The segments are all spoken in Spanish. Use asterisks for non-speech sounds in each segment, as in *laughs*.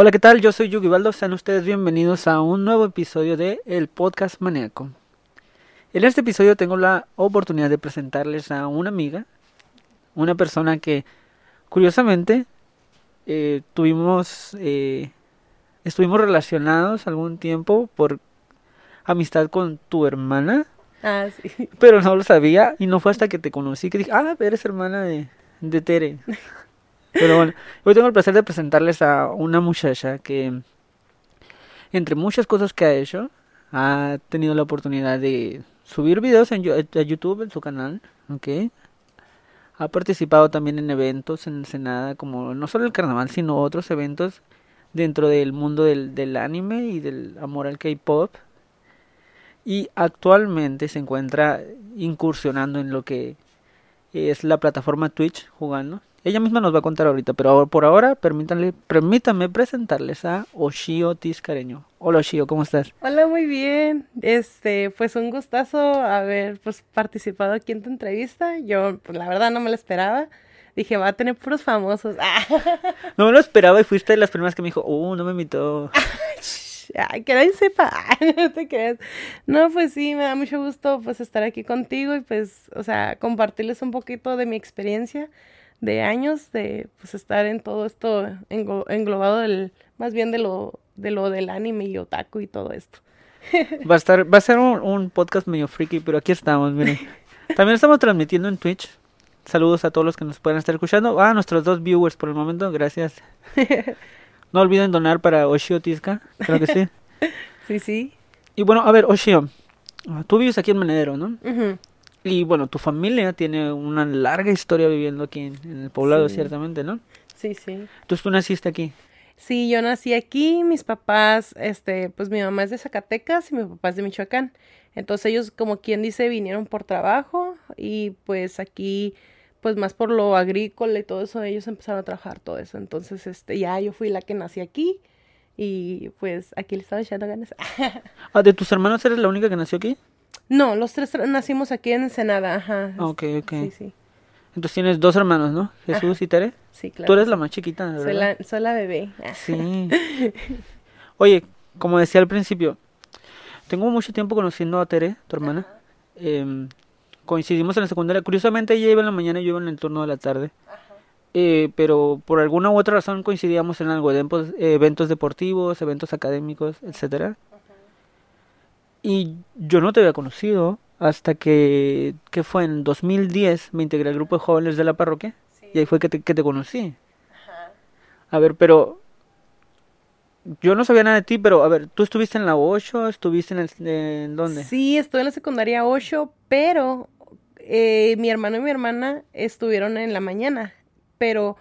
Hola, ¿qué tal? Yo soy Yugi Baldo. Sean ustedes bienvenidos a un nuevo episodio de El Podcast Maníaco. En este episodio tengo la oportunidad de presentarles a una amiga, una persona que curiosamente eh, tuvimos, eh, estuvimos relacionados algún tiempo por amistad con tu hermana. Ah, sí. Pero no lo sabía y no fue hasta que te conocí que dije, ah, eres hermana de, de Tere. *laughs* Pero bueno, hoy tengo el placer de presentarles a una muchacha que, entre muchas cosas que ha hecho, ha tenido la oportunidad de subir videos en a YouTube en su canal, ¿ok? Ha participado también en eventos en Ensenada, como no solo el carnaval, sino otros eventos dentro del mundo del anime y del amor al K-pop. Y actualmente se encuentra incursionando en lo que es la plataforma Twitch jugando. Ella misma nos va a contar ahorita, pero por ahora permítanle, permítanme presentarles a Oshio Tiscareño. Hola Oshio, ¿cómo estás? Hola, muy bien. Este, pues un gustazo haber pues, participado aquí en tu entrevista. Yo, pues, la verdad, no me lo esperaba. Dije, va a tener puros famosos. *laughs* No me lo esperaba y fuiste de las primeras que me dijo, uh, no me invitó. *laughs* Ay, que nadie sepa. *laughs* no te creas. No, pues sí, me da mucho gusto pues estar aquí contigo y pues, o sea, compartirles un poquito de mi experiencia de años de pues estar en todo esto englobado del más bien de lo de lo del anime y otaku y todo esto. Va a estar va a ser un, podcast medio freaky, pero aquí estamos, miren. *laughs* También estamos transmitiendo en Twitch. Saludos a todos los que nos puedan estar escuchando. Ah, nuestros dos viewers por el momento, gracias. *laughs* No olviden donar para Oshio Tisca, creo que sí. *laughs* sí, sí. Y bueno, a ver, Oshio, tú vives aquí en Menedero, ¿no? Y bueno, tu familia tiene una larga historia viviendo aquí en, el poblado, ciertamente, ¿no? Sí, sí. Entonces tú naciste aquí. Sí, yo nací aquí, mis papás, este, pues mi mamá es de Zacatecas y mi papá es de Michoacán. Entonces ellos, como quien dice, vinieron por trabajo y pues aquí, pues más por lo agrícola y todo eso, ellos empezaron a trabajar todo eso. Entonces, este, ya yo fui la que nací aquí y pues aquí le estaba echando ganas. *laughs* ah, ¿de tus hermanos eres la única que nació aquí? No, los tres nacimos aquí en Ensenada, ajá. Ok, ok. Sí, sí. Entonces tienes dos hermanos, ¿no? Jesús y Tere. Sí, claro. Tú eres la más chiquita, ¿verdad? Soy la, soy la bebé. Sí. *laughs* Oye, como decía al principio, tengo mucho tiempo conociendo a Tere, tu hermana. Eh, coincidimos en la secundaria. Curiosamente ella iba en la mañana y yo iba en el turno de la tarde. Ajá. Eh, pero por alguna u otra razón coincidíamos en algo, eventos, eventos deportivos, eventos académicos, etcétera. Y yo no te había conocido hasta que, que fue en 2010, me integré al grupo de jóvenes de la parroquia y ahí fue que te, que te conocí. Ajá. A ver, pero yo no sabía nada de ti, pero a ver, ¿tú estuviste en la 8? ¿Estuviste en, el, en dónde? Sí, estuve en la secundaria 8, pero eh, mi hermano y mi hermana estuvieron en la mañana, pero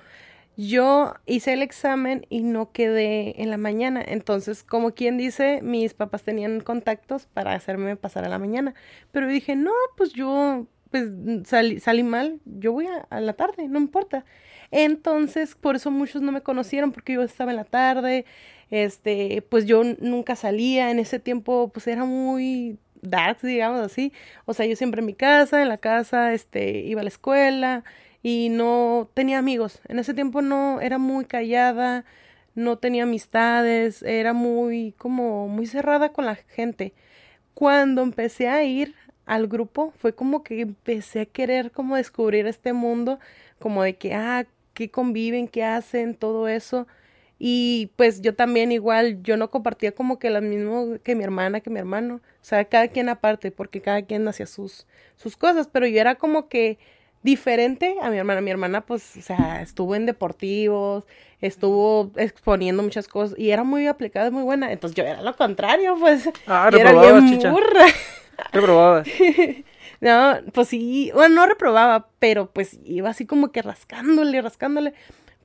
yo hice el examen y no quedé en la mañana. Entonces, como quien dice, mis papás tenían contactos para hacerme pasar a la mañana. Pero dije, no, pues yo, pues salí, mal, yo voy a, la tarde, no importa. Entonces, por eso muchos no me conocieron porque yo estaba en la tarde. Este, pues yo nunca salía. En ese tiempo, pues era muy dark, digamos así. O sea, yo siempre en mi casa, en la casa, este, iba a la escuela y no tenía amigos. En ese tiempo no era muy callada, no tenía amistades, era muy como muy cerrada con la gente. Cuando empecé a ir al grupo fue como que empecé a querer como descubrir este mundo, como de que ah, qué conviven, qué hacen, todo eso. Y pues yo también igual, yo no compartía como que lo mismo que mi hermana, que mi hermano. O sea, cada quien aparte, porque cada quien hacía sus, sus cosas, pero yo era como que diferente a mi hermana. Mi hermana, pues, o sea, estuvo en deportivos, estuvo exponiendo muchas cosas y era muy aplicada, muy buena. Entonces yo era lo contrario, pues. Ah, reprobaba, chicha. *laughs* Reprobaba. *laughs* no, pues sí, bueno, no reprobaba, pero pues iba así como que rascándole, rascándole.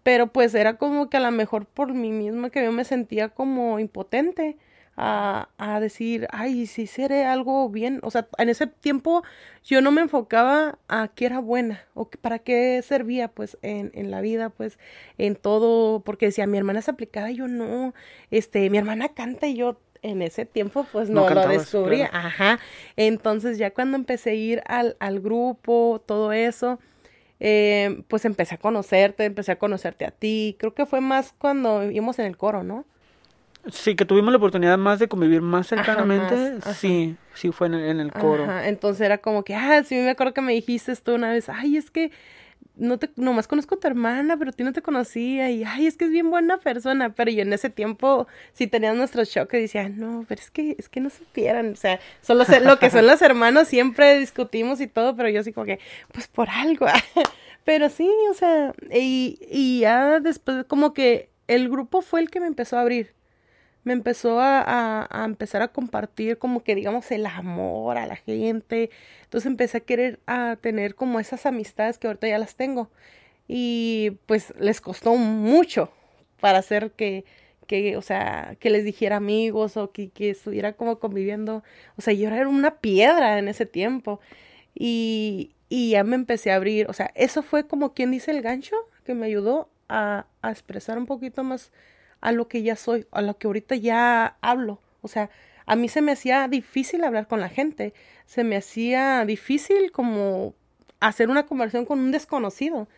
Pero pues era como que a lo mejor por mí misma que yo me sentía como impotente a, a decir, ay, si seré algo bien. O sea, en ese tiempo yo no me enfocaba a qué era buena o para qué servía, pues, en, en la vida, pues, en todo, porque decía, mi hermana es aplicada, y yo no, este, mi hermana canta y yo en ese tiempo pues no, lo descubría, ajá. Entonces ya cuando empecé a ir al, al grupo, todo eso, eh, pues empecé a conocerte, empecé a conocerte a ti. Creo que fue más cuando vivimos en el coro, ¿no? Sí, que tuvimos la oportunidad más de convivir más cercanamente. sí, sí fue en el, en el coro. Ajá, entonces era como que, ah, sí, me acuerdo que me dijiste tú una vez, ay, es que no te, nomás conozco a tu hermana, pero a ti no te conocía, y ay, es que es bien buena persona, pero yo en ese tiempo sí tenía nuestros choques y decía, no, pero es que, es que no supieran, o sea, solo sé, lo que son los hermanos siempre discutimos y todo, pero yo así como que, pues por algo, *laughs* pero sí, o sea, y, y ya después como que el grupo fue el que me empezó a abrir, me empezó a, a, empezar a compartir como que digamos el amor a la gente. Entonces empecé a querer a tener como esas amistades que ahorita ya las tengo. Y pues les costó mucho para hacer que, que o sea, que les dijera amigos o que, que estuviera como conviviendo. O sea, yo era una piedra en ese tiempo. Y, y ya me empecé a abrir. O sea, eso fue como quien dice el gancho que me ayudó a, a expresar un poquito más a lo que ya soy, a lo que ahorita ya hablo. O sea, a mí se me hacía difícil hablar con la gente, se me hacía difícil como hacer una conversación con un desconocido.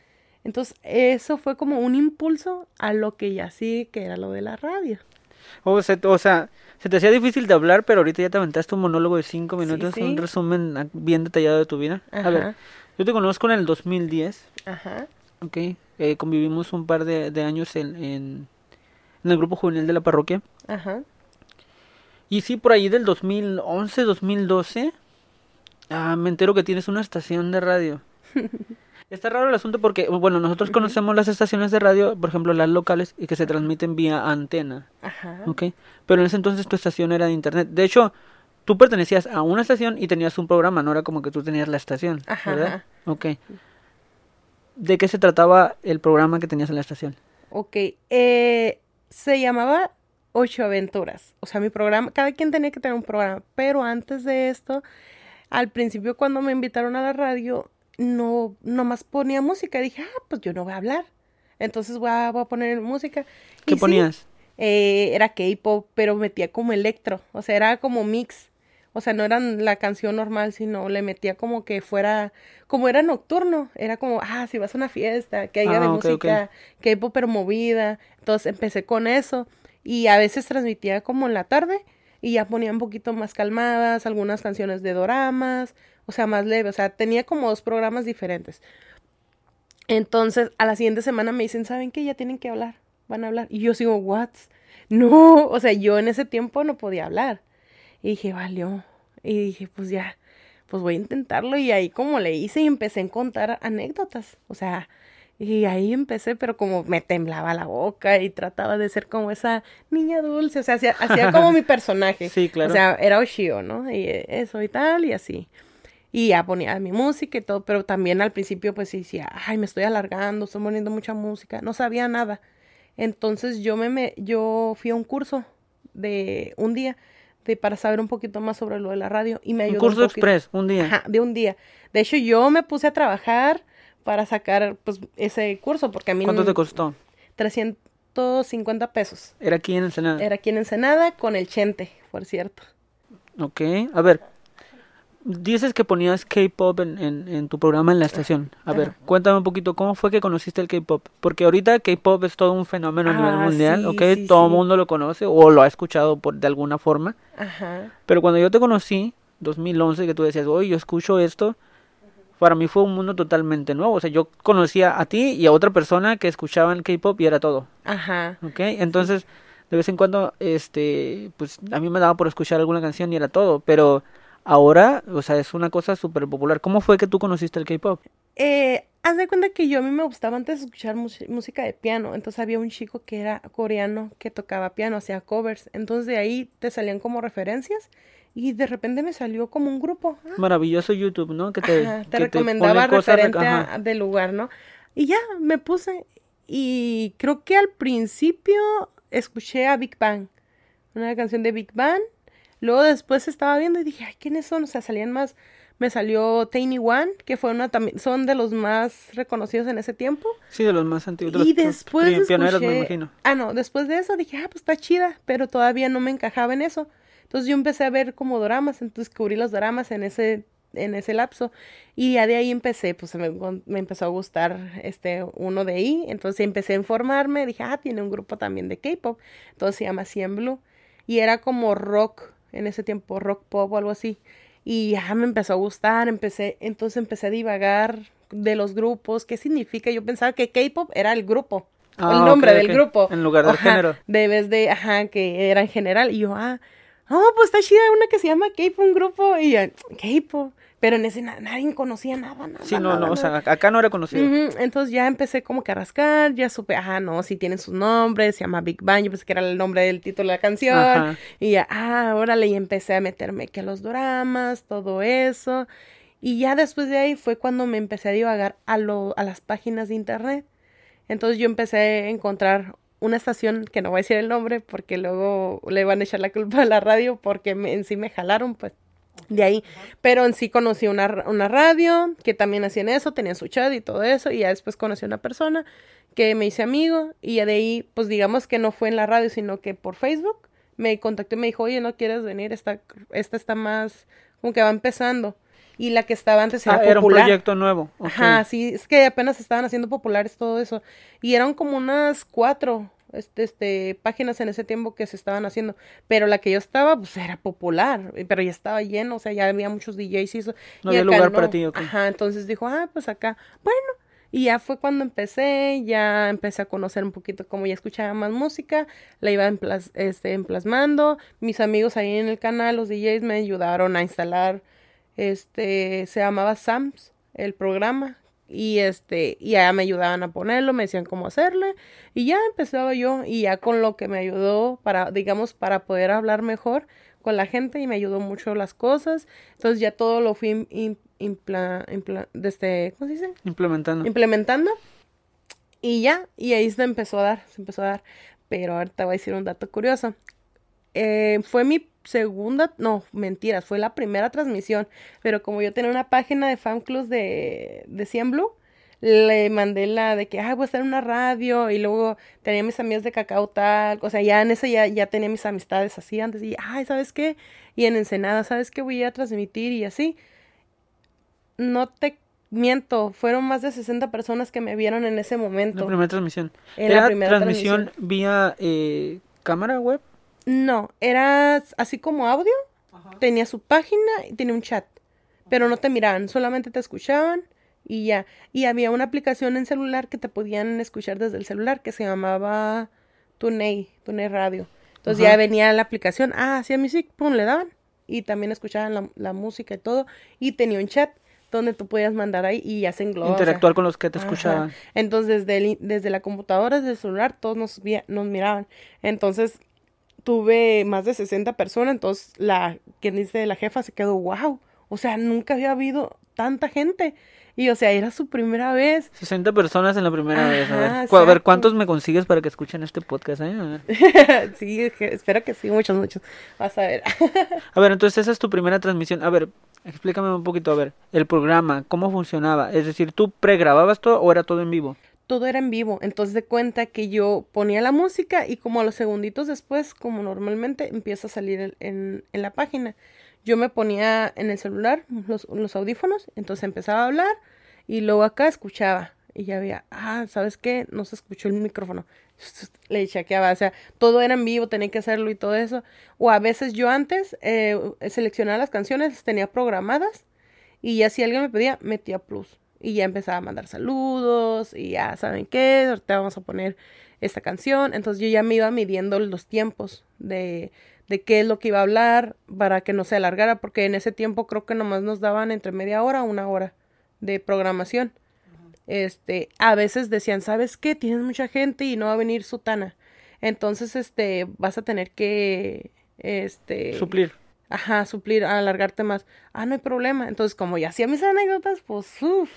Entonces, eso fue como un impulso a lo que ya sí, que era lo de la radio. O sea, o sea, se te hacía difícil de hablar, pero ahorita ya te aventaste un monólogo de cinco minutos, un resumen bien detallado de tu vida. A ver, yo te conozco en el 2010. Ajá. Ok, eh, convivimos un par de, de años en, en el grupo juvenil de la parroquia. Ajá. Y sí, por ahí del 2011, 2012, ah, me entero que tienes una estación de radio. *laughs* Está raro el asunto porque, bueno, nosotros conocemos las estaciones de radio, por ejemplo, las locales, y que se transmiten vía antena. Ajá. ¿Ok? Pero en ese entonces tu estación era de internet. De hecho, tú pertenecías a una estación y tenías un programa, no era como que tú tenías la estación. Ajá. ¿Verdad? Ok. ¿De qué se trataba el programa que tenías en la estación? Ok. Eh, se llamaba Ocho Aventuras. O sea, mi programa, cada quien tenía que tener un programa, pero antes de esto, al principio cuando me invitaron a la radio, no, nomás ponía música. dije, ah, pues yo no voy a hablar. Entonces voy a, poner música. ¿Qué ponías? Eh, era K-pop, pero metía como electro. O sea, era como mix. O sea, no era la canción normal, sino le metía como que fuera, como era nocturno, era como, ah, si vas a una fiesta, que haya de ah, música, que hay pero movida. Entonces empecé con eso y a veces transmitía como en la tarde y ya ponía un poquito más calmadas, algunas canciones de doramas, o sea, más leve, o sea, tenía como dos programas diferentes. Entonces, a la siguiente semana me dicen, ¿saben qué? Ya tienen que hablar, van a hablar. Y yo sigo, ¿what? *laughs* No, o sea, yo en ese tiempo no podía hablar. Y dije, valió. Y dije, pues ya, pues voy a intentarlo. Y ahí como le hice y empecé a contar anécdotas. O sea, y ahí empecé, pero como me temblaba la boca y trataba de ser como esa niña dulce. O sea, hacía, hacía como mi personaje. *laughs* Sí, claro. O sea, era Oshio, ¿no? Y eso y tal, y así. Y ya ponía mi música y todo, pero también al principio pues decía, ay, me estoy alargando, estoy poniendo mucha música. No sabía nada. Entonces yo me, me yo fui a un curso de un día para saber un poquito más sobre lo de la radio y me ayudó. Un curso express, un día. Ajá, de un día. De hecho, yo me puse a trabajar para sacar pues ese curso porque a mí ¿Cuánto te costó? 350 pesos. ¿Era aquí en Ensenada? Era aquí en Ensenada con el Chente, por cierto. Ok, a ver, Dices que ponías K-pop en, en, tu programa en la estación. A ver, cuéntame un poquito, ¿cómo fue que conociste el K-pop? Porque ahorita K-pop es todo un fenómeno a nivel ah, mundial, ¿ok? todo el mundo lo conoce o lo ha escuchado por, de alguna forma. Ajá. Pero cuando yo te conocí, 2011, que tú decías, oye, yo escucho esto, para mí fue un mundo totalmente nuevo. O sea, yo conocía a ti y a otra persona que escuchaban K-pop y era todo. Ajá. ¿Ok? Entonces, de vez en cuando, este, pues a mí me daba por escuchar alguna canción y era todo, pero ahora, o sea, es una cosa súper popular. ¿Cómo fue que tú conociste el K-pop? Eh, haz de cuenta que yo a mí me gustaba antes escuchar música de piano. Entonces había un chico que era coreano que tocaba piano, hacía covers. Entonces de ahí te salían como referencias y de repente me salió como un grupo. Ah. Maravilloso YouTube, ¿no? Que te, te recomendaba referente del lugar, ¿no? Y ya me puse y creo que al principio escuché a Big Bang, una canción de Big Bang Luego después estaba viendo y dije, ay, ¿quiénes son? O sea, salían más. Me salió Tiny One, que fue una también, son de los más reconocidos en ese tiempo. Sí, de los más antiguos. y después pioneros, me imagino. Ah, no, después de eso dije, ah, pues está chida, pero todavía no me encajaba en eso. Entonces yo empecé a ver como dramas, entonces descubrí los dramas en ese en ese lapso. Y ya de ahí empecé, pues me, me, empezó a gustar este uno de ahí. Entonces empecé a informarme, dije, ah, tiene un grupo también de K-pop. Entonces se llama Cien Blue. Y era como rock, en ese tiempo, rock pop o algo así. Y ya me empezó a gustar, empecé, entonces empecé a divagar de los grupos, qué significa. Yo pensaba que K-pop era el grupo, el Ah, nombre ok, del grupo. En lugar del Ajá, género. De vez de, ajá, que era en general. Y yo, ah, oh, pues está chida una que se llama K-pop, un grupo. Y yo, K-pop. Pero en ese na- nadie conocía nada, nada. Sí, no, nada, no, o sea, acá no era conocido. Entonces ya empecé como que a rascar, ya supe, ajá, no, sí tienen sus nombres, se llama Big Bang, yo pensé que era el nombre del título de la canción, Ajá. y ya, ah, órale, y empecé a meterme que a los dramas, todo eso, y ya después de ahí fue cuando me empecé a divagar a, lo, a las páginas de internet, entonces yo empecé a encontrar una estación, que no voy a decir el nombre, porque luego le van a echar la culpa a la radio, porque me- en sí me jalaron, pues, de ahí. Pero en sí conocí una, una radio que también hacían eso, tenían su chat y todo eso. Y ya después conocí a una persona que me hice amigo. Y ya de ahí, pues digamos que no fue en la radio, sino que por Facebook me contactó y me dijo, oye, ¿no quieres venir? Esta, esta está más, como que va empezando. Y la que estaba antes era Ah, era un popular. proyecto nuevo. Ajá, sí, es que apenas estaban haciendo populares todo eso. Y eran como unas cuatro este, este, páginas en ese tiempo que se estaban haciendo. Pero la que yo estaba, pues era popular, pero ya estaba lleno, o sea, ya había muchos DJs y eso. No y había lugar para ti, ok. Ajá, entonces dijo, ah, pues acá, bueno. Y ya fue cuando empecé, ya empecé a conocer un poquito como ya escuchaba más música, la iba emplas- este, emplasmando. Mis amigos ahí en el canal, los DJs, me ayudaron a instalar este se llamaba Sams el programa y este y ya me ayudaban a ponerlo me decían cómo hacerle y ya empezaba yo y ya con lo que me ayudó para digamos para poder hablar mejor con la gente y me ayudó mucho las cosas entonces ya todo lo fui im- im- impla- impla- desde ¿cómo se dice? Implementando. implementando y ya y ahí se empezó a dar se empezó a dar pero ahorita voy a decir un dato curioso eh, fue mi segunda, no, mentiras, fue la primera transmisión, pero como yo tenía una página de fan clubs de, de Cien Blue, le mandé la de que, ay, voy a estar en una radio, y luego tenía mis amigas de cacao tal, o sea, ya en ese ya, ya tenía mis amistades así antes, y, ay, ¿sabes qué? Y en Ensenada, ¿sabes qué? Voy a ir a transmitir y así. No te miento, fueron más de 60 personas que me vieron en ese La momento. primera transmisión. En ¿Era la primera transmisión, vía eh, cámara web? No, era así como audio. Tenía su página y tenía un chat. Pero no te miraban, solamente te escuchaban y ya. Y había una aplicación en celular que te podían escuchar desde el celular que se llamaba TuneIn, TuneIn Radio. Entonces Ajá. ya venía la aplicación, ah, hacía music, pum, le daban. Y también escuchaban la, la música y todo. Y tenía un chat donde tú podías mandar ahí y ya se engloba. o sea, Interactuar con los que te Ajá. escuchaban. Entonces, desde, el- desde la computadora, desde el celular, todos nos, nos miraban. Entonces, tuve más de 60 personas. Entonces, la quien dice la jefa se quedó, wow. O sea, nunca había habido tanta gente. Y, o sea, era su primera vez. 60 personas en la primera vez. A ver, Cu- a ver. ¿cuántos me consigues para que escuchen este podcast? eh? A ver. *laughs* sí, que- espero que sí, muchos, muchos. Vas a ver. *laughs* A ver, entonces esa es tu primera transmisión. A ver, explícame un poquito, a ver, el programa, cómo funcionaba. Es decir, ¿tú pregrababas todo o era todo en vivo? Todo era en vivo. Entonces de cuenta que yo ponía la música y como a los segunditos después, como normalmente, empieza a salir en, la página. Yo me ponía en el celular los, audífonos, entonces empezaba a hablar y luego acá escuchaba. Y ya había, ah, ¿sabes qué? No se escuchó el micrófono. *laughs* Le chequeaba, o sea, todo era en vivo, tenía que hacerlo y todo eso. O a veces yo antes eh, seleccionaba las canciones, tenía programadas y ya si alguien me pedía, metía plus. Y ya empezaba a mandar saludos. Y ya saben qué, ahorita vamos a poner esta canción. Entonces yo ya me iba midiendo los tiempos de, de qué es lo que iba a hablar para que no se alargara. Porque en ese tiempo creo que nomás nos daban entre media hora a una hora de programación. Este, a veces decían, ¿sabes qué? Tienes mucha gente y no va a venir Sutana. Entonces, este, vas a tener que, este... Suplir. Ajá, suplir, alargarte más. Ah, no hay problema. Entonces, como ya hacía mis anécdotas, pues, uff,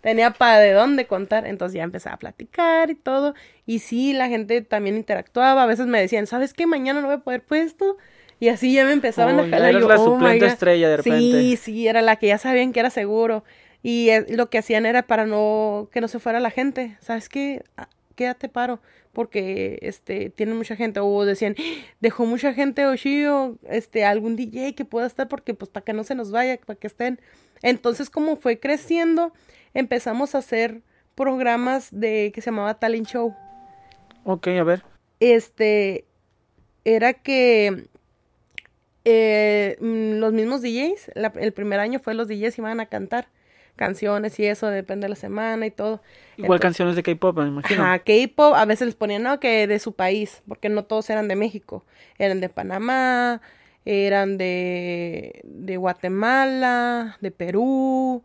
tenía para de dónde contar. Entonces ya empezaba a platicar y todo. Y sí, la gente también interactuaba. A veces me decían, ¿sabes qué? Mañana no voy a poder puesto. Y así ya me empezaban Oh, a jalar. yo, la "Oh, suplente God". estrella de repente. Sí, sí, era la que ya sabían que era seguro. Y eh, lo que hacían era para no, que no se fuera la gente. ¿Sabes qué? Ah, Quédate paro. Porque, este, tienen mucha gente. O decían, dejó mucha gente Oshio, este, algún DJ que pueda estar porque, pues, para que no se nos vaya, para que estén. Entonces, como fue creciendo, empezamos a hacer programas de que se llamaba Talent Show. Ok, a ver. Este era que eh, mm, los mismos DJs, la- el primer año fue los DJs iban a cantar canciones y eso, depende de la semana y todo. Igual Entonces- canciones de K-pop, me imagino. Ajá, K-pop, a veces les ponían, no, que de su país, porque no todos eran de México, eran de Panamá, eran de, de Guatemala, de Perú,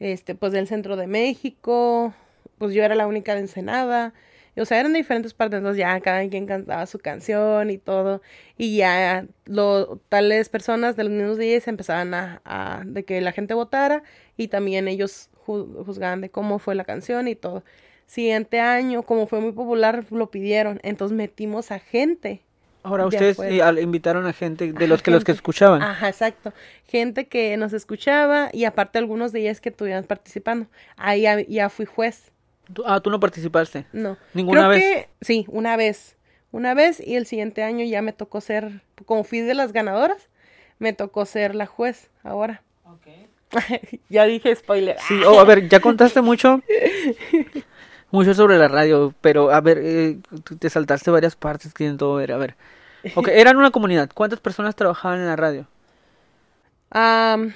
este, pues del centro de México, pues yo era la única de Ensenada, o sea, eran de diferentes partes, entonces ya cada quien cantaba su canción y todo, y ya lo, tales personas de los mismos días empezaban a, a- de que la gente votara, y también ellos ju- juzgaban de cómo fue la canción y todo. Siguiente año, como fue muy popular, lo pidieron, entonces metimos a gente. Ahora de ustedes afuera. eh, invitaron a gente de Ajá, los que los que escuchaban. Ajá, exacto. Gente que nos escuchaba y aparte algunos de ellas que estuvieran participando. Ahí ya, ya fui juez. Tú- ah, tú no participaste. No. ¿Ninguna Creo vez? que sí, una vez. Una vez y el siguiente año ya me tocó ser, como fui de las ganadoras, me tocó ser la juez ahora. *laughs* ya dije spoiler. Sí, oh, a ver, ya contaste *laughs* mucho, *laughs* mucho sobre la radio, pero a ver, eh, te saltaste varias partes que todo ver, a ver. *laughs* Ok, eran una comunidad. ¿Cuántas personas trabajaban en la radio? Am,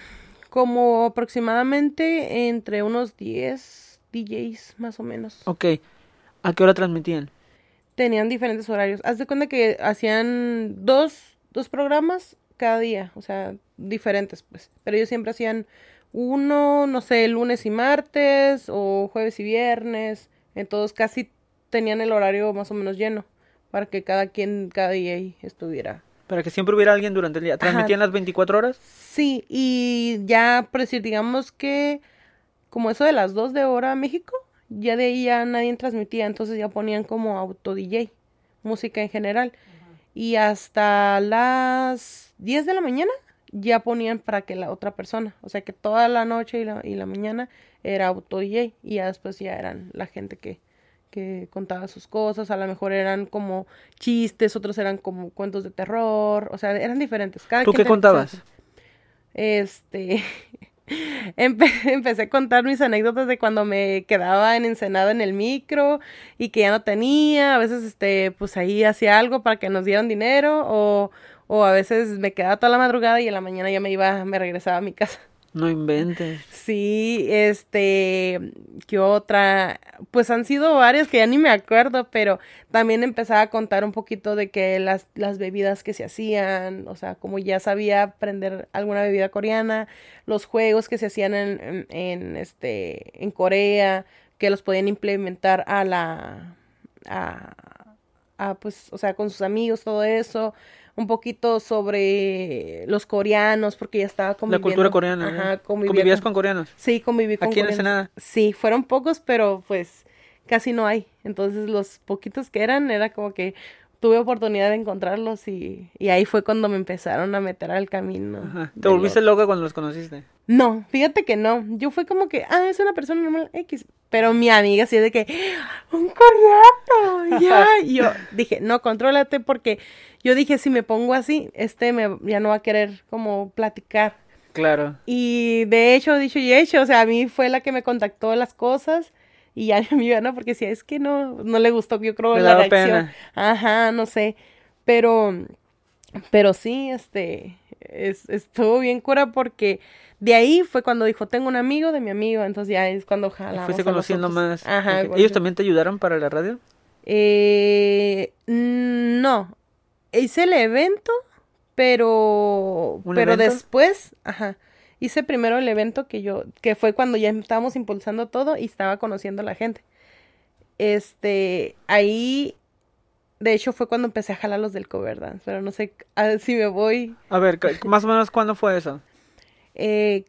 como aproximadamente entre unos 10 DJs más o menos. Ok, ¿a qué hora transmitían? Tenían diferentes horarios. Haz de cuenta que hacían dos, dos programas cada día, o sea, diferentes, pues. Pero ellos siempre hacían uno, no sé, lunes y martes o jueves y viernes. Entonces casi tenían el horario más o menos lleno para que cada quien, cada DJ estuviera. Para que siempre hubiera alguien durante el día. ¿Transmitían las 24 horas? Sí, y ya, por decir, digamos que como eso de las 2 de hora México, ya de ahí ya nadie transmitía, entonces ya ponían como auto DJ, música en general. Y hasta las 10 de la mañana ya ponían para que la otra persona, o sea que toda la noche y la, y la mañana era auto DJ y ya después ya eran la gente que, que contaba sus cosas, a lo mejor eran como chistes, otros eran como cuentos de terror, o sea, eran diferentes. Cada ¿Tú qué contabas? Este, *laughs* empe- empecé a contar mis anécdotas de cuando me quedaba en Ensenada en el micro y que ya no tenía, a veces este, pues ahí hacía algo para que nos dieran dinero o, o a veces me quedaba toda la madrugada y en la mañana ya me iba, me regresaba a mi casa. No inventes. Sí, este, ¿qué otra? Pues han sido varias que ya ni me acuerdo, pero también empezaba a contar un poquito de que las, las bebidas que se hacían, o sea, como ya sabía aprender alguna bebida coreana, los juegos que se hacían en, en, en, este, en Corea, que los podían implementar a la, a, a, pues, o sea, con sus amigos, todo eso un poquito sobre los coreanos, porque ya estaba La conviviendo. cultura coreana. Ajá, convivía ¿Convivías con- con coreanos? Sí, conviví con Aquí en coreanos. Ensenada. Sí, fueron pocos, pero pues casi no hay. Entonces los poquitos que eran, era como que tuve oportunidad de encontrarlos y, y ahí fue cuando me empezaron a meter al camino. Ajá. ¿Te volviste lo- loca cuando los conociste? No, fíjate que no. Yo fue como que, ah, es una persona normal X. Pero mi amiga sí de que, un coreano, ya. Y yo dije, no, contrólate porque yo dije, si me pongo así, este me, ya no va a querer como platicar. Claro. Y de hecho, dicho y hecho, o sea, a mí fue la que me contactó las cosas y ya *laughs* mi amiga no, porque si es que no, no le gustó, yo creo, la reacción. pena. Ajá, no sé, pero, pero sí, este, es, estuvo bien cura porque de ahí fue cuando dijo, tengo un amigo de mi amigo, entonces ya es cuando jalamos Fuiste conociendo más. Ajá. ¿Ellos también te ayudaron para la radio? Eh, no, hice el evento, pero, ¿Un pero evento? después, ajá, hice primero el evento que yo, que fue cuando ya estábamos impulsando todo y estaba conociendo a la gente. Este, ahí, de hecho fue cuando empecé a jalar los del cover dance, pero no sé a- si me voy, A ver, más o menos, ¿cuándo fue eso? eh,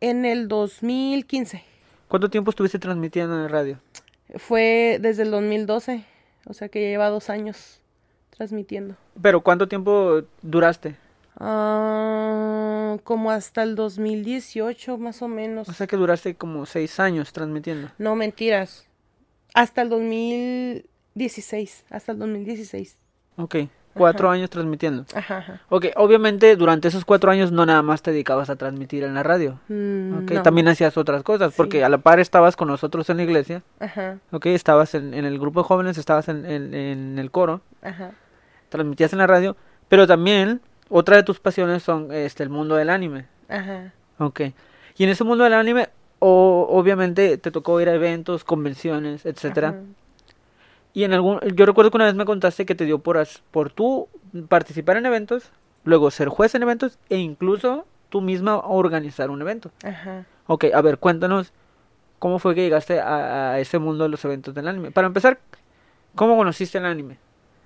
en el 2015, ¿Cuánto tiempo estuviste transmitiendo en radio? fue desde el 2012, o sea que ya lleva dos años transmitiendo. Pero ¿cuánto tiempo duraste? Ah, como hasta el 2018 más o menos. O sea que duraste como seis años transmitiendo. no, mentiras. Hasta el 2016. Hasta el 2016. Ok. cuatro años transmitiendo. Ajá, ajá. Ok, obviamente durante esos cuatro años no nada más te dedicabas a transmitir en la radio. Mm, Ok, no. también hacías otras cosas, Sí. porque a la par estabas con nosotros en la iglesia, Ajá, ok, estabas en, en el grupo de jóvenes, estabas en, en- en el coro, ajá. transmitías en la radio, pero también otra de tus pasiones son este el mundo del anime, Ajá. ok. Y en ese mundo del anime, o, obviamente te tocó ir a eventos, convenciones, etcétera. ajá. Y en algún, yo recuerdo que una vez me contaste que te dio por, as- por tú participar en eventos, luego ser juez en eventos e incluso tú misma organizar un evento. Ajá. Ok, a ver, cuéntanos cómo fue que llegaste a, a ese mundo de los eventos del anime. Para empezar, ¿cómo conociste el anime?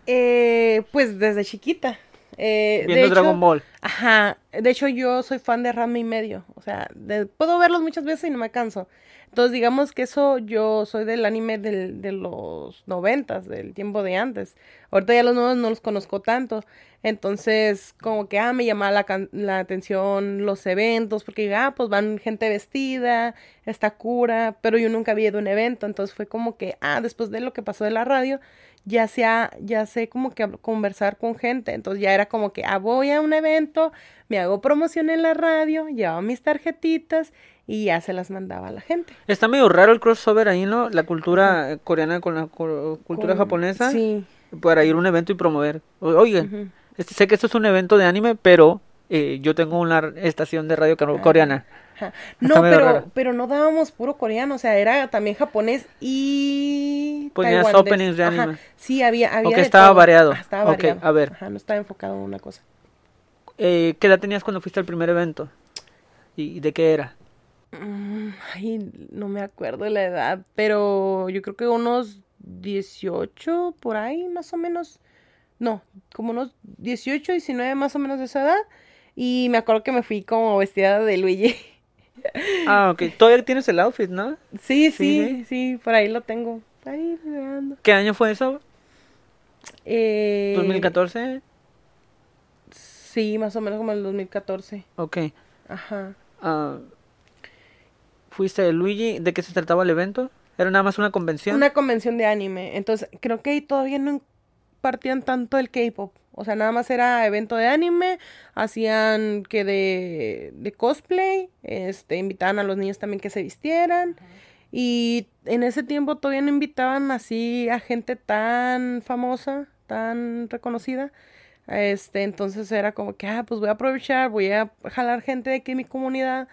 Eh, pues desde chiquita. Eh, de Viendo hecho, Dragon Ball. Ajá, de hecho yo soy fan de Rama y medio, o sea, de- puedo verlos muchas veces y no me canso. Entonces digamos que eso yo soy del anime del, de los noventas, del tiempo de antes. Ahorita ya los nuevos no los conozco tanto, entonces como que ah, me llamaba la, la atención los eventos, porque ah, pues van gente vestida, está cura, pero yo nunca había ido a un evento, entonces fue como que ah, después de lo que pasó de la radio, ya sea, ya sé como que conversar con gente, entonces ya era como que, ah, voy a un evento, me hago promoción en la radio, llevaba mis tarjetitas y ya se las mandaba a la gente. Está medio raro el crossover ahí, ¿no? La cultura coreana con la cu- cultura Con- japonesa. Sí. Para ir a un evento y promover. O- Oigan, ujú. este, sé que esto es un evento de anime, pero eh, yo tengo una estación de radio Ah. coreana. Ajá. No, pero, pero no dábamos puro coreano, o sea, era también japonés y Ponías openings de Ajá. Sí, había, había Ok, de estaba todo. variado. Estaba variado. a ver. Ajá, no estaba enfocado en una cosa. Eh, ¿Qué edad tenías cuando fuiste al primer evento? ¿Y, y de qué era? Mm, Ay, no me acuerdo de la edad, pero yo creo que unos 18 por ahí, más o menos. No, como unos 18, 19 más o menos de esa edad. Y me acuerdo que me fui como vestida de Luigi. *laughs* *laughs* Ah, ok. Todavía tienes el outfit, ¿no? Sí, Sí, sí, sí, por ahí lo tengo. Ahí. ¿Qué año fue eso? Eh, ¿2014? Sí, más o menos como el 2014. Ok. Ajá. Ah, ¿Fuiste de Luigi? ¿De qué se trataba el evento? ¿Era nada más una convención? Una convención de anime. Entonces, creo que ahí todavía no partían tanto el K-pop. O sea, nada más era evento de anime. Hacían que de, de cosplay. Este, invitaban a los niños también que se vistieran. Y en ese tiempo todavía no invitaban así a gente tan famosa, tan reconocida. Este, entonces era como que, ah, pues voy a aprovechar, voy a jalar gente de aquí en mi comunidad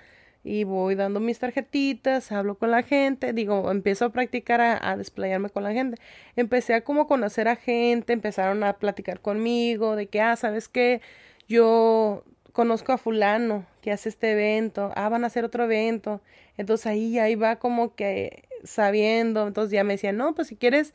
y voy dando mis tarjetitas, hablo con la gente, digo, empiezo a practicar a, a desplayarme con la gente. Empecé a como conocer a gente, empezaron a platicar conmigo de que, ah, ¿sabes qué? Yo conozco a fulano que hace este evento, ah, van a hacer otro evento. Entonces ahí, ahí va como que sabiendo, entonces ya me decían, no, pues si quieres,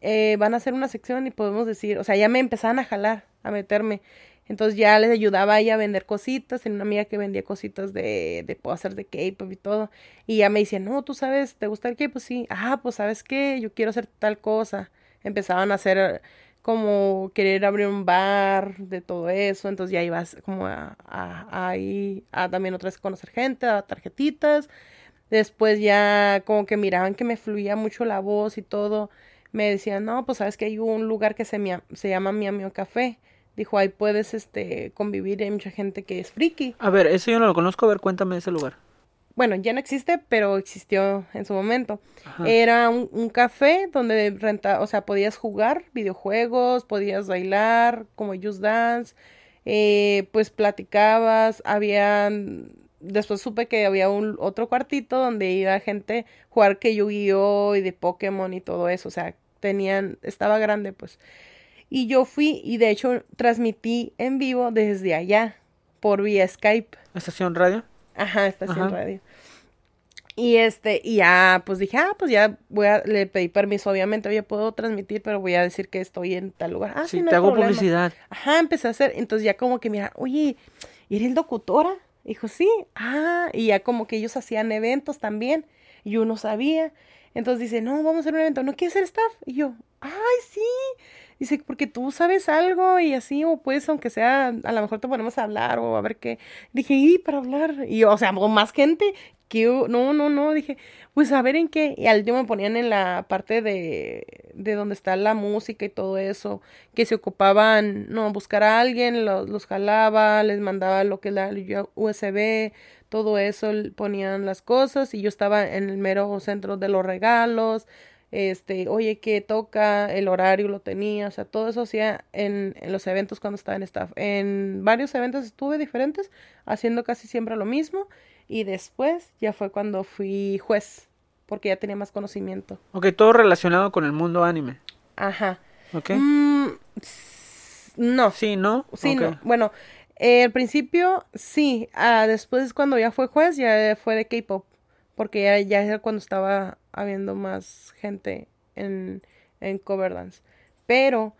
eh, van a hacer una sección y podemos decir, o sea, ya me empezaban a jalar, a meterme. Entonces ya les ayudaba a ella a vender cositas, tenía una amiga que vendía cositas de, de póster de K-pop y todo. Y ya me decían, no, tú sabes, ¿te gusta el K-pop? Sí, ah, pues sabes qué, yo quiero hacer tal cosa. Empezaban a hacer como querer abrir un bar de todo eso, entonces ya ibas como a, a, ahí a también otra vez conocer gente, a tarjetitas. Después ya como que miraban que me fluía mucho la voz y todo. Me decían, no, pues sabes que hay un lugar que se, mia- se llama Mi Amigo Café. Dijo, ahí puedes este, convivir, hay mucha gente que es friki. A ver, eso yo no lo conozco. A ver, cuéntame ese lugar. Bueno, ya no existe, pero existió en su momento. Ajá. Era un, un café donde renta, o sea, podías jugar videojuegos, podías bailar como Just Dance, eh, pues platicabas, habían, después supe que había un otro cuartito donde iba gente a jugar que Yu-Gi-Oh y de Pokémon y todo eso, o sea, tenían, estaba grande pues. Y yo fui y de hecho transmití en vivo desde allá por vía Skype. ¿Estación radio? Ajá, estación Ajá. radio. Y este, y ya, pues dije, ah, pues ya voy a, le pedí permiso, obviamente, oye, puedo transmitir, pero voy a decir que estoy en tal lugar. Ah, sí, sí, no te hago problema. publicidad. Ajá, empecé a hacer, entonces ya como que mira, oye, ¿y eres locutora? Dijo, sí, ah, y ya como que ellos hacían eventos también, y yo no sabía. Entonces dice, no, vamos a hacer un evento, ¿no quieres ser staff? Y yo, ay, sí. Dice, porque tú sabes algo y así, o pues, aunque sea, a lo mejor te ponemos a hablar o a ver qué. Dije, y para hablar. Y, o sea, con más gente, ¿qué hu- No, no, no, dije, pues a ver en qué. Y al último me ponían en la parte de, de donde está la música y todo eso, que se ocupaban, no, buscar a alguien, los, los jalaba, les mandaba lo que es la USB, todo eso, ponían las cosas y yo estaba en el mero centro de los regalos, este, oye, ¿qué toca? El horario lo tenía, o sea, todo eso hacía en, en los eventos cuando estaba en staff. En varios eventos estuve diferentes, haciendo casi siempre lo mismo y después ya fue cuando fui juez, porque ya tenía más conocimiento. Ok, todo relacionado con el mundo anime. Ajá. Ok. Mm, no. Sí, ¿no? Sí, no. Bueno, eh, al principio sí. Ah, después cuando ya fue juez, ya fue de K-pop. Porque ya, ya era cuando estaba habiendo más gente en, en cover dance. Pero,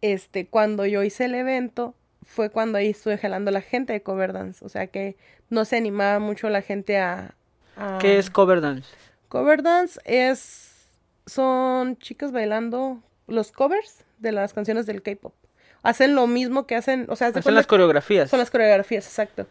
este, cuando yo hice el evento, fue cuando ahí estuve jalando la gente de cover dance. O sea que no se animaba mucho la gente a. a- ¿Qué es cover dance? Cover dance es. Son chicas bailando los covers de las canciones del K-pop. Hacen lo mismo que hacen. O sea, Son las coreografías. son las coreografías, exacto.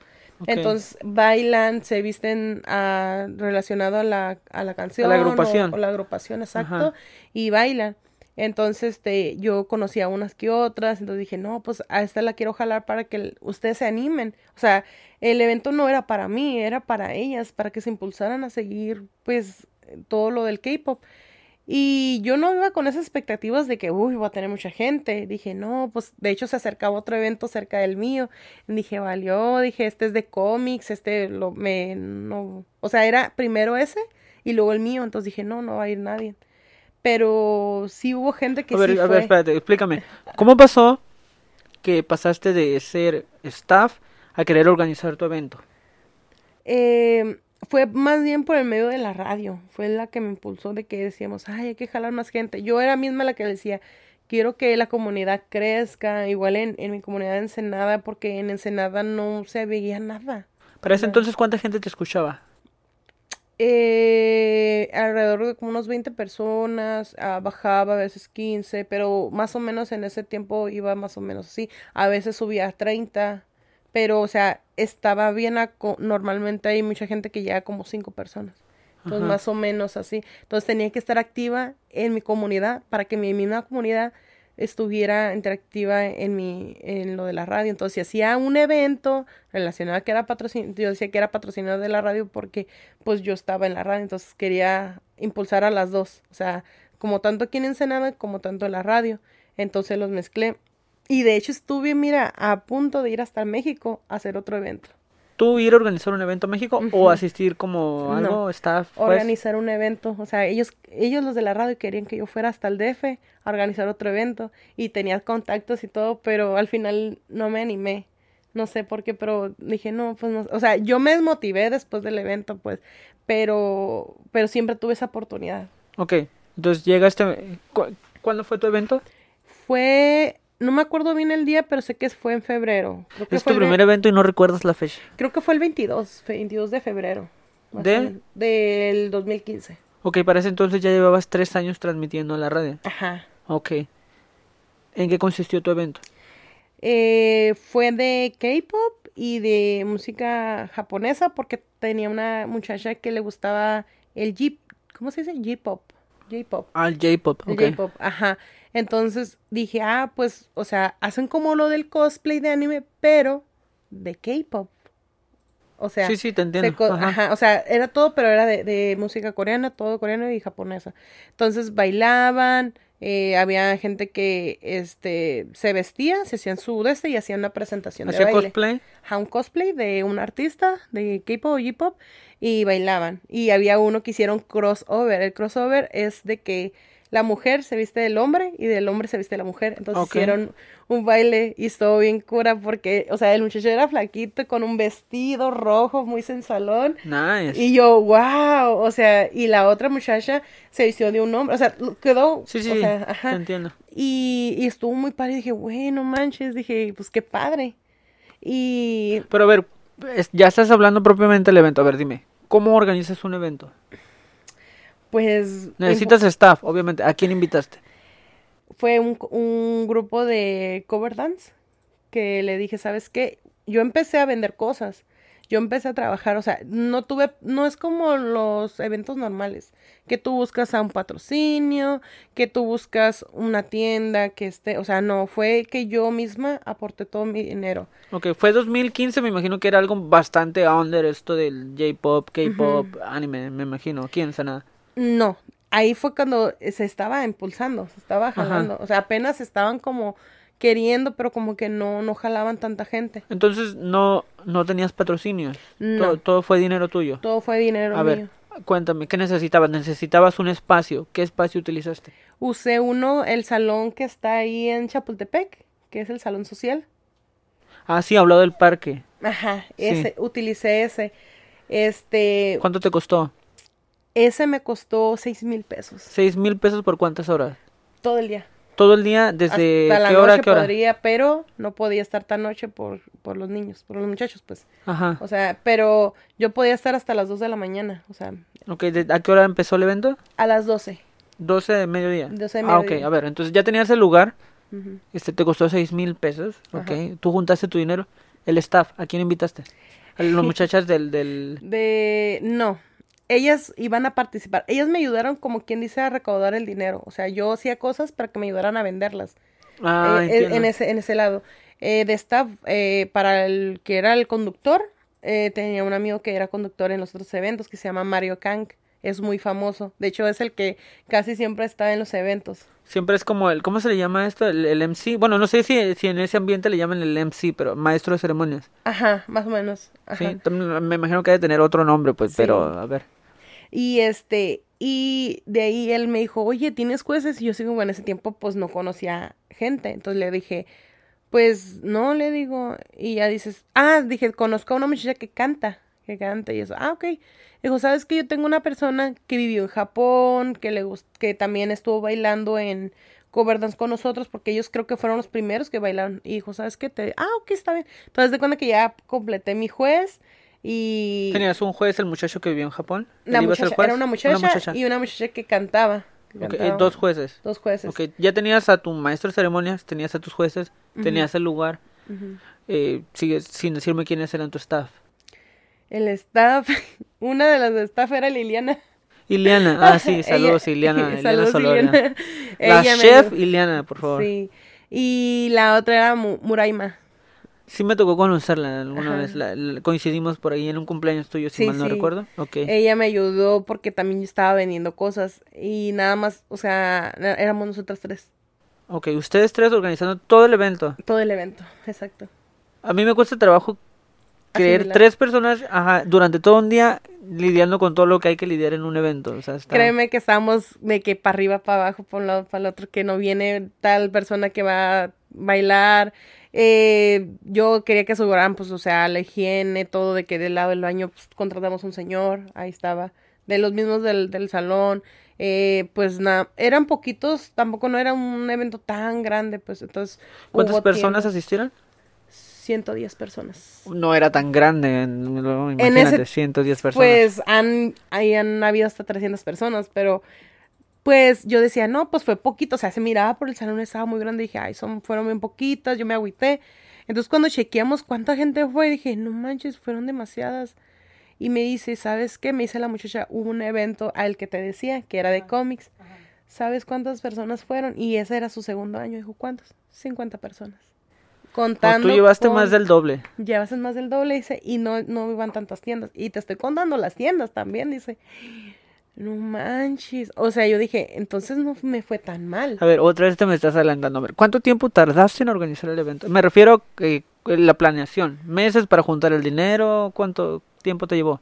Entonces bailan, se visten ah, relacionado a la, a la canción. A la agrupación. O, o la agrupación, exacto. Ajá. Y bailan. Entonces, este, yo conocía unas que otras, entonces dije, no, pues a esta la quiero jalar para que ustedes se animen. O sea, el evento no era para mí, era para ellas, para que se impulsaran a seguir, pues, todo lo del K-pop. Y yo no iba con esas expectativas de que, uy, voy a tener mucha gente. Dije, no, pues de hecho se acercaba otro evento cerca del mío. Dije, valió, dije, este es de cómics, este lo me, no. O sea, era primero ese y luego el mío. Entonces dije, no, no va a ir nadie. Pero sí hubo gente que a ver, sí a fue. ver, espérate, explícame. ¿Cómo pasó que pasaste de ser staff a querer organizar tu evento? Eh, fue más bien por el medio de la radio. Fue la que me impulsó de que decíamos, ay, hay que jalar más gente. Yo era misma la que decía, quiero que la comunidad crezca, igual en, en mi comunidad de Ensenada, porque en Ensenada no se veía nada. Para ese entonces, ¿cuánta gente te escuchaba? Eh, alrededor de como unos 20 personas, ah, bajaba a veces 15, pero más o menos en ese tiempo iba más o menos así. A veces subía a 30, pero o sea, estaba bien, normalmente hay mucha gente que llega como 5 personas. Entonces, Ajá. más o menos así. Entonces, tenía que estar activa en mi comunidad para que mi misma comunidad estuviera interactiva en mi en lo de la radio. Entonces, si hacía un evento relacionado a que era patrocinado, yo decía que era patrocinado de la radio porque pues yo estaba en la radio, entonces quería impulsar a las dos, o sea, como tanto aquí en Ensenada como tanto en la radio. Entonces los mezclé. Y de hecho estuve, mira, a punto de ir hasta México a hacer otro evento. ¿Tú ir a organizar un evento a México o asistir como algo, No, staff? pues? organizar un evento. O sea, ellos, ellos los de la radio querían que yo fuera hasta el DF a organizar otro evento y tenía contactos y todo, pero al final no me animé. No sé por qué, pero dije, no, pues no. O sea, yo me desmotivé después del evento, pues, pero, pero siempre tuve esa oportunidad. Ok, entonces llega este... ¿cu- ¿Cuándo fue tu evento? Fue, no me acuerdo bien el día, pero sé que fue en febrero. Creo que Es fue tu primer evento y no recuerdas la fecha. Creo que fue el 22, 22 de febrero. ¿De? Del 2015. Ok, para ese entonces ya llevabas tres años transmitiendo en la radio. Ajá. Ok. ¿En qué consistió tu evento? Eh, fue de K-pop y de música japonesa porque tenía una muchacha que le gustaba el J, ¿cómo se dice? J-pop. J-pop. J-Pop, El ok. J-pop, ajá. Entonces dije, ah, pues, o sea, hacen como lo del cosplay de anime, pero de K-pop. O sea, Sí, sí, te entiendo. Ajá. ajá, o sea, era todo, pero era de, de música coreana, todo coreano y japonesa. Entonces bailaban, eh, había gente que este se vestía, se hacían su de este y hacían una presentación de ¿Hacía baile. cosplay? Ajá, un cosplay de un artista de K-pop o J-pop y bailaban. Y había uno que hicieron crossover. El crossover es de que la mujer se viste del hombre y del hombre se viste de la mujer. Entonces hicieron un baile y estuvo bien cura porque, o sea, el muchacho era flaquito con un vestido rojo muy sensualón. Nice. Y yo, wow, o sea, y la otra muchacha se vistió de un hombre, o sea, quedó, Sí, sí, o sea, te entiendo. Y, y estuvo muy padre, y dije, bueno, manches, dije, pues qué padre. Y Pero a ver, ya estás hablando propiamente del evento. A ver, dime, ¿cómo organizas un evento? Pues Necesitas staff, obviamente. ¿A quién invitaste? fue un, un grupo de cover dance que le dije, ¿sabes qué? Yo empecé a vender cosas. yo empecé a trabajar, o sea, no tuve, no es como los eventos normales, que tú buscas a un patrocinio, que tú buscas una tienda, que esté, o sea, no, fue que yo misma aporté todo mi dinero. Ok, fue 2015, me imagino que era algo bastante under esto del J-pop, K-pop, anime, me imagino. ¿Quién nada? No, ahí fue cuando se estaba impulsando, se estaba jalando, o sea, apenas estaban como queriendo, pero como que no, no jalaban tanta gente. Entonces no, no tenías patrocinios. No. Todo, fue dinero tuyo. Todo fue dinero A ver, cuéntame, ¿qué necesitabas? ¿Necesitabas un espacio? ¿Qué espacio utilizaste? Usé uno, el salón que está ahí en Chapultepec, que es el salón social. Ah, sí, hablado del parque. Ajá, ese, utilicé ese. Este. ¿Cuánto te costó? Ese me costó seis mil pesos. ¿Seis mil pesos por cuántas horas? Todo el día. Todo el día desde qué hora qué hora podría pero no podía estar tan noche por, por los niños por los muchachos pues. Ajá. O sea pero yo podía estar hasta las 2 de la mañana o sea. Ok, ¿a qué hora empezó el evento? a las 12 12 de mediodía 12 de mediodía ah ok a ver entonces ya tenías el lugar este te costó seis mil pesos ok tú juntaste tu dinero el staff a quién invitaste a las *laughs* muchachas del del de no ellas iban a participar. Ellas me ayudaron, como quien dice, a recaudar el dinero. O sea, yo hacía cosas para que me ayudaran a venderlas. Ah, eh, eh, en, ese, en ese lado. Eh, de staff, para el que era el conductor, tenía un amigo que era conductor en los otros eventos que se llama Mario Kang. Es muy famoso. De hecho, es el que casi siempre está en los eventos. Siempre es como el, ¿cómo se le llama esto? El, MC. Bueno, no sé si, si en ese ambiente le llaman el MC, pero maestro de ceremonias. Ajá, más o menos. Sí, me imagino que debe tener otro nombre, pues, pero a ver. Y este, y de ahí él me dijo, oye, ¿tienes jueces? Y yo sigo, bueno, en ese tiempo pues no conocía gente. Entonces le dije, pues no, le digo. Y ya dices, ah, dije, conozco a una muchacha que canta, que canta y eso. Ah, ok. Dijo, ¿sabes que yo tengo una persona que vivió en Japón, que le que también estuvo bailando en cover dance con nosotros, porque ellos creo que fueron los primeros que bailaron. Y dijo, ¿sabes qué? Te... Ah, ok, está bien. Entonces de cuenta que ya completé mi juez y... ¿Tenías un juez, el muchacho que vivió en Japón? La muchacha, Era una muchacha, y una muchacha que cantaba. Eh, dos jueces. Dos jueces. Okay. Ya tenías a tu maestro de ceremonias, tenías a tus jueces, tenías el lugar. eh, sigue sin decirme quiénes eran tu staff. El staff, *laughs* una de las de staff era Liliana. Liliana, ah sí, *laughs* saludos Liliana. *laughs* La chef Liliana, por favor. Sí. Y la otra era Muraima. Sí me tocó conocerla alguna vez, coincidimos por ahí en un cumpleaños tuyo, si mal no recuerdo. Okay. Ella me ayudó porque también yo estaba vendiendo cosas y nada más, o sea, éramos nosotras tres. Ok, ustedes tres organizando todo el evento. Todo el evento, exacto. A mí me cuesta trabajo creer tres personas ajá, durante todo un día lidiando con todo lo que hay que lidiar en un evento. O sea, Créeme que estamos de que para arriba, para abajo, por un lado, para el otro, que no viene tal persona que va a bailar, eh, yo quería que aseguraran, pues, o sea, la higiene, todo, de que del lado del baño pues, contratamos un señor, ahí estaba, de los mismos del, del salón, eh, pues nada, eran poquitos, tampoco no era un evento tan grande, pues entonces... ¿Cuántas personas asistieron? 110 personas. No era tan grande, imagínate, en ese, 110 personas. Pues han, ahí han habido hasta 300 personas, pero pues yo decía, no, pues fue poquito, o sea, se miraba por el salón, estaba muy grande, y dije, ay, son, fueron bien poquitas, yo me agüité. Entonces cuando chequeamos cuánta gente fue, dije, no manches, fueron demasiadas. Y me dice, ¿sabes qué? Me dice la muchacha, hubo un evento al que te decía, que era de cómics. ¿Sabes cuántas personas fueron? Y ese era su segundo año. Dijo, ¿cuántos? 50 personas. Contando. tú llevaste más del doble. Llevaste más del doble, dice, y no, no iban tantas tiendas. Y te estoy contando las tiendas también, dice. No manches. O sea, yo dije, entonces no me fue tan mal. A ver, otra vez te me estás adelantando. A ver, ¿cuánto tiempo tardaste en organizar el evento? Me refiero a eh, la planeación. ¿Meses para juntar el dinero? ¿Cuánto tiempo te llevó?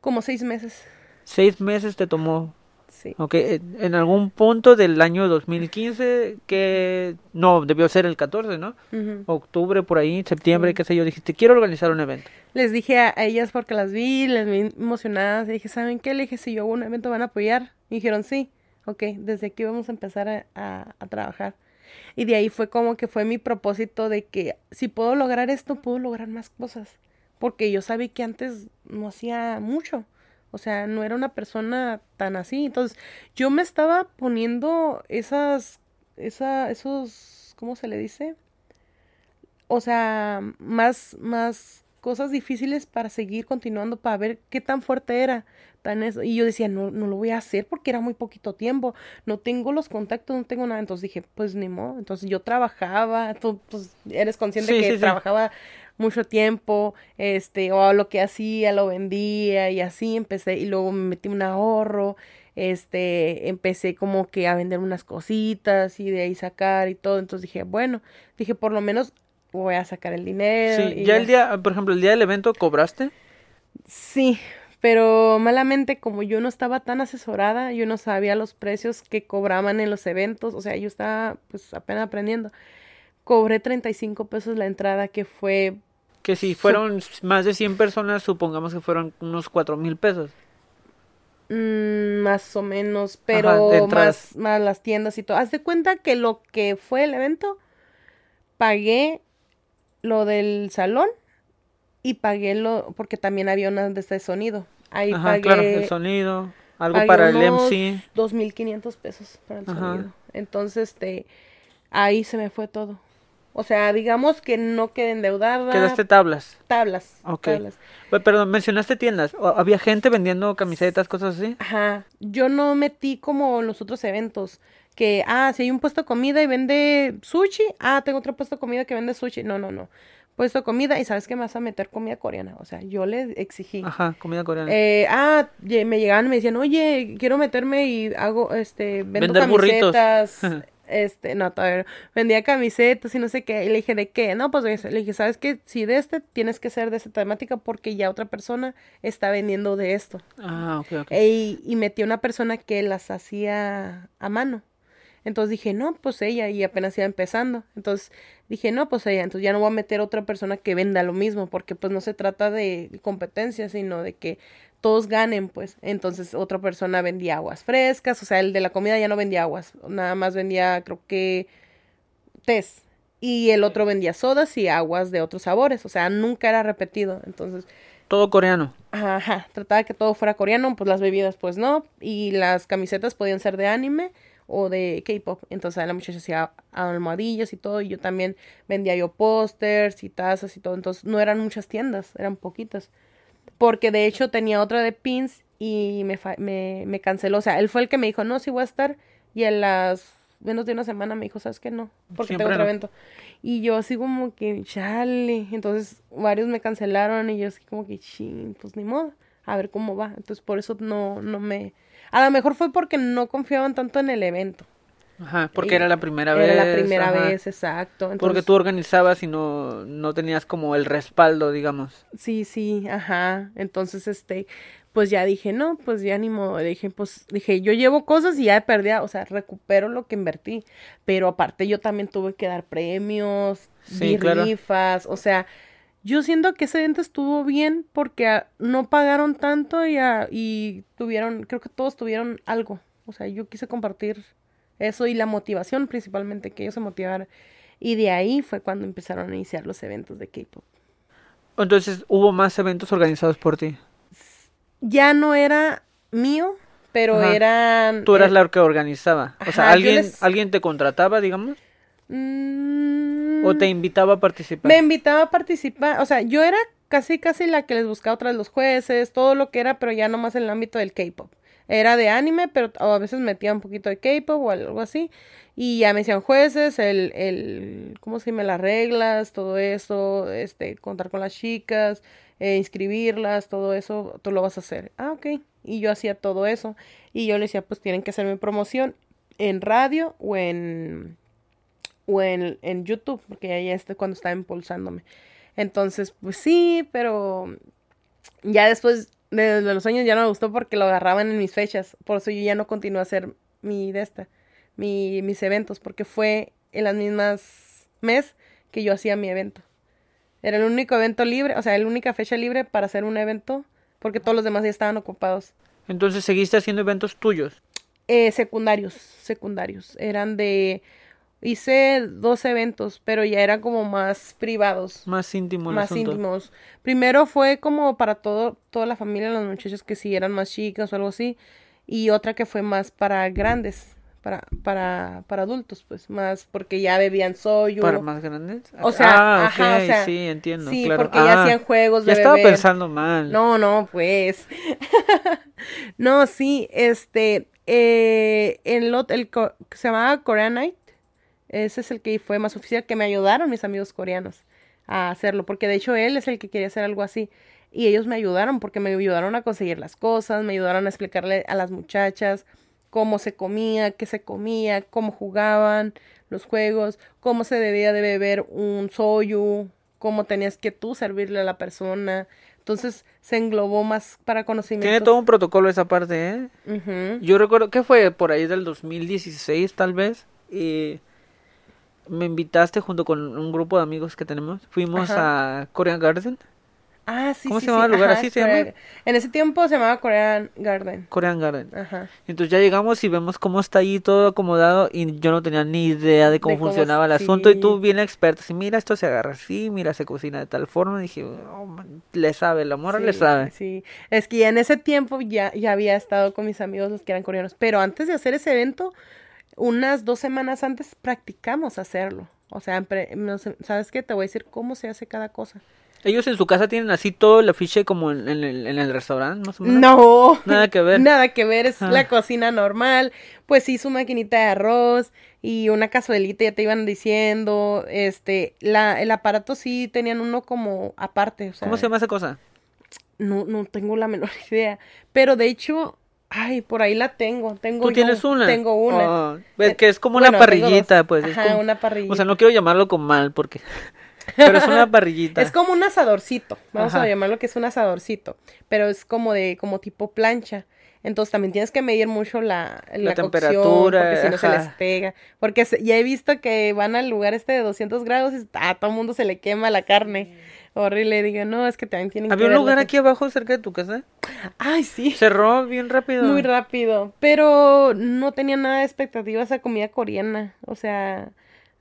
Como seis meses. Seis meses te tomó Sí. Ok, en algún punto del año 2015, que no, debió ser el 14, ¿no? Octubre, por ahí, septiembre, qué sé yo, dijiste, quiero organizar un evento. Les dije a, ellas porque las vi, les vi emocionadas, y dije, ¿saben qué? Le dije, si yo hago un evento, ¿van a apoyar? Y dijeron, sí, ok, desde aquí vamos a empezar a, a trabajar. Y de ahí fue como que fue mi propósito de que si puedo lograr esto, puedo lograr más cosas. Porque yo sabía que antes no hacía mucho. O sea, no era una persona tan así. Entonces, yo me estaba poniendo esas, esa, esos, ¿cómo se le dice? O sea, más, más cosas difíciles para seguir continuando, para ver qué tan fuerte era. Tan eso. Y yo decía, no, no lo voy a hacer porque era muy poquito tiempo. No tengo los contactos, no tengo nada. Entonces dije, pues ni modo. Entonces yo trabajaba, tú pues, eres consciente Sí, que sí, sí. Mucho tiempo, este, o lo que hacía, lo vendía y así empecé. Y luego me metí un ahorro, este, empecé como que a vender unas cositas y de ahí sacar y todo. Entonces dije, bueno, dije, por lo menos voy a sacar el dinero. Sí, y ya el día, por ejemplo, el día del evento cobraste. Sí, pero malamente como yo no estaba tan asesorada, yo no sabía los precios que cobraban en los eventos, o sea, yo estaba pues apenas aprendiendo. Cobré 35 pesos la entrada, que fue, Que si fueron más de 100 personas, supongamos que fueron unos cuatro mil pesos. mm, más o menos, pero más, más las tiendas y todo. Haz de cuenta que lo que fue el evento, pagué lo del salón y pagué lo, porque también había una de este sonido. Ahí Ajá, pagué. claro, el sonido, algo pagué para el MC. 2.500 pesos para el Ajá. sonido. Entonces, este, ahí se me fue todo. O sea, digamos que no quedé endeudada. Quedaste tablas. Tablas. Ok. tablas. Pe- Perdón, mencionaste tiendas. ¿O- ¿Había gente vendiendo camisetas, cosas así? Ajá. Yo no metí como en los otros eventos. Que, ah, si hay un puesto de comida y vende sushi. Ah, tengo otro puesto de comida que vende sushi. No, no, no. Puesto de comida y sabes que me vas a meter comida coreana. O sea, yo le exigí. Ajá, comida coreana. Eh, ah, me llegaban y me decían, oye, quiero meterme y hago, este, vendo Vender burritos. *laughs* este, no, todavía no. Vendía camisetas y no sé qué. Y le dije, ¿de qué? No, pues. Le dije, ¿sabes qué? Si de este, tienes que ser de esta temática porque ya otra persona está vendiendo de esto. Ah, ok, ok. E- y metí a una persona que las hacía a mano. Entonces dije, no, pues ella, y apenas iba empezando. Entonces dije, no, pues ella. Entonces ya no voy a meter otra persona que venda lo mismo, porque pues no se trata de competencia, sino de que todos ganen, pues. Entonces otra persona vendía aguas frescas, o sea, el de la comida ya no vendía aguas, nada más vendía, creo que, tés. Y el otro vendía sodas y aguas de otros sabores, o sea, nunca era repetido. Entonces Todo coreano. Ajá, trataba que todo fuera coreano, pues las bebidas pues no, y las camisetas podían ser de anime o de K-pop. Entonces la muchacha hacía almohadillas y todo, y yo también vendía yo pósters y tazas y todo. Entonces no eran muchas tiendas, eran poquitas. Porque de hecho tenía otra de pins y me, me, me canceló. O sea, él fue el que me dijo, no, sí voy a estar. Y en las menos de una semana me dijo, ¿sabes qué? No, porque Siempre tengo otro no. evento. Y yo así como que, chale. Entonces varios me cancelaron y yo así como que, ching, pues ni modo. A ver cómo va. Entonces por eso no, no me... A lo mejor fue porque no confiaban tanto en el evento. Ajá, porque era la primera vez. Era la primera ajá. vez, exacto. Porque tú organizabas y no, no tenías como el respaldo, digamos. Sí, sí, ajá. Entonces, este, pues ya dije, no, pues ya ni modo. Dije, pues, dije, yo llevo cosas y ya perdí, o sea, recupero lo que invertí. Pero aparte yo también tuve que dar premios, Sí, di claro. rifas, o sea, yo siento que ese evento estuvo bien porque no pagaron tanto y, ah, y tuvieron, creo que todos tuvieron algo. O sea, yo quise compartir eso y la motivación principalmente, que ellos se motivaran. Y de ahí fue cuando empezaron a iniciar los eventos de K-pop. Entonces, hubo más eventos organizados por ti. ya no era mío, pero Ajá. eran... Tú eras eh, la que organizaba. O sea, alguien, les- alguien te contrataba, digamos, mm, o te invitaba a participar. Me invitaba a participar, o sea, yo era casi casi la que les buscaba tras los jueces, todo lo que era, pero ya nomás en el ámbito del K-pop. Era de anime, pero a veces metía un poquito de K-pop o algo así. Y ya me decían jueces, el, el, ¿cómo se llama? Las reglas, todo eso, este, contar con las chicas, eh, inscribirlas, todo eso, tú lo vas a hacer. Ah, ok. Y yo hacía todo eso. Y yo le decía, pues tienen que hacerme promoción en radio o en, o en, en YouTube, porque ahí es cuando estaba impulsándome. Entonces, pues sí, pero ya después de, de los años ya no me gustó porque lo agarraban en mis fechas. Por eso yo ya no continué a hacer mi de esta, mi, mis eventos, porque fue en las mismas mes que yo hacía mi evento. Era el único evento libre, o sea, la única fecha libre para hacer un evento, porque todos los demás ya estaban ocupados. Entonces, seguiste haciendo eventos tuyos. Eh, secundarios, secundarios. Eran de... Hice dos eventos, pero ya eran como más privados. Más íntimo el más asunto. íntimos. Primero fue como para todo, toda la familia, los muchachos que sí eran más chicas o algo así. Y otra que fue más para grandes, para, para, para adultos, pues, más porque ya bebían soyo. ¿Para más grandes? O sea, ah, ajá, ok, o sea, sí, entiendo, Sí, claro. porque ya Ah, hacían juegos de Ya estaba beber. pensando mal. No, no, pues. *laughs* no, sí, este, eh, el, el se llamaba Korean Night, ese es el que fue más oficial, que me ayudaron mis amigos coreanos a hacerlo, porque de hecho él es el que quería hacer algo así. Y ellos me ayudaron porque me ayudaron a conseguir las cosas, me ayudaron a explicarle a las muchachas cómo se comía, qué se comía, cómo jugaban los juegos, cómo se debía de beber un soyu, cómo tenías que tú servirle a la persona. Entonces se englobó más para conocimiento. Tiene todo un protocolo esa parte, ¿eh? Yo recuerdo que fue por ahí del 2016 tal vez. Y me invitaste junto con un grupo de amigos que tenemos. Fuimos a Korean Garden. Ah, sí, ¿Cómo sí, se llama sí, el lugar? ajá, ¿Así se llama? En ese tiempo se llamaba Korean Garden. Korean Garden. Ajá. Entonces ya llegamos y vemos cómo está ahí todo acomodado y yo no tenía ni idea de cómo, De cómo funcionaba el sí. asunto y tú bien experta, así mira esto se agarra así, mira se cocina de tal forma, y dije, "Oh, man, le sabe, la morra le Sí, sabe. Sí, es que ya en ese tiempo ya, ya había estado con mis amigos los que eran coreanos, pero antes de hacer ese evento, unas dos semanas antes practicamos hacerlo. O sea, ¿sabes qué? Te voy a decir cómo se hace cada cosa. Ellos en su casa tienen así todo el afiche como en, en el, en el restaurante, más o menos. No, Nada que ver. nada que ver, es Ah. la cocina normal, pues sí, su maquinita de arroz y una cazuelita, ya te iban diciendo, este, la, el aparato sí tenían uno como aparte, o sea, ¿Cómo se llama esa cosa? no, no tengo la menor *laughs* idea, pero de hecho, ay, por ahí la tengo, tengo ¿Tú yo- tienes una? Tengo una. Oh, es Eh, que es como bueno, una parrillita, pues. es Ajá, como- una parrillita. O sea, no quiero llamarlo con mal porque... *laughs* Pero es una parrillita. Es como un asadorcito, vamos Ajá. a llamarlo que es un asadorcito, pero es como de, como tipo plancha. Entonces también tienes que medir mucho la, la, cocción, temperatura, porque si no se les pega. Porque se- ya he visto que van al lugar este de 200 grados y a todo el mundo se le quema la carne. Horrible, digo, no, es que también tienen Había que un ver lugar aquí abajo cerca de tu casa. Ay, sí. Cerró bien rápido. Muy rápido, pero no tenía nada de expectativas a comida coreana, o sea,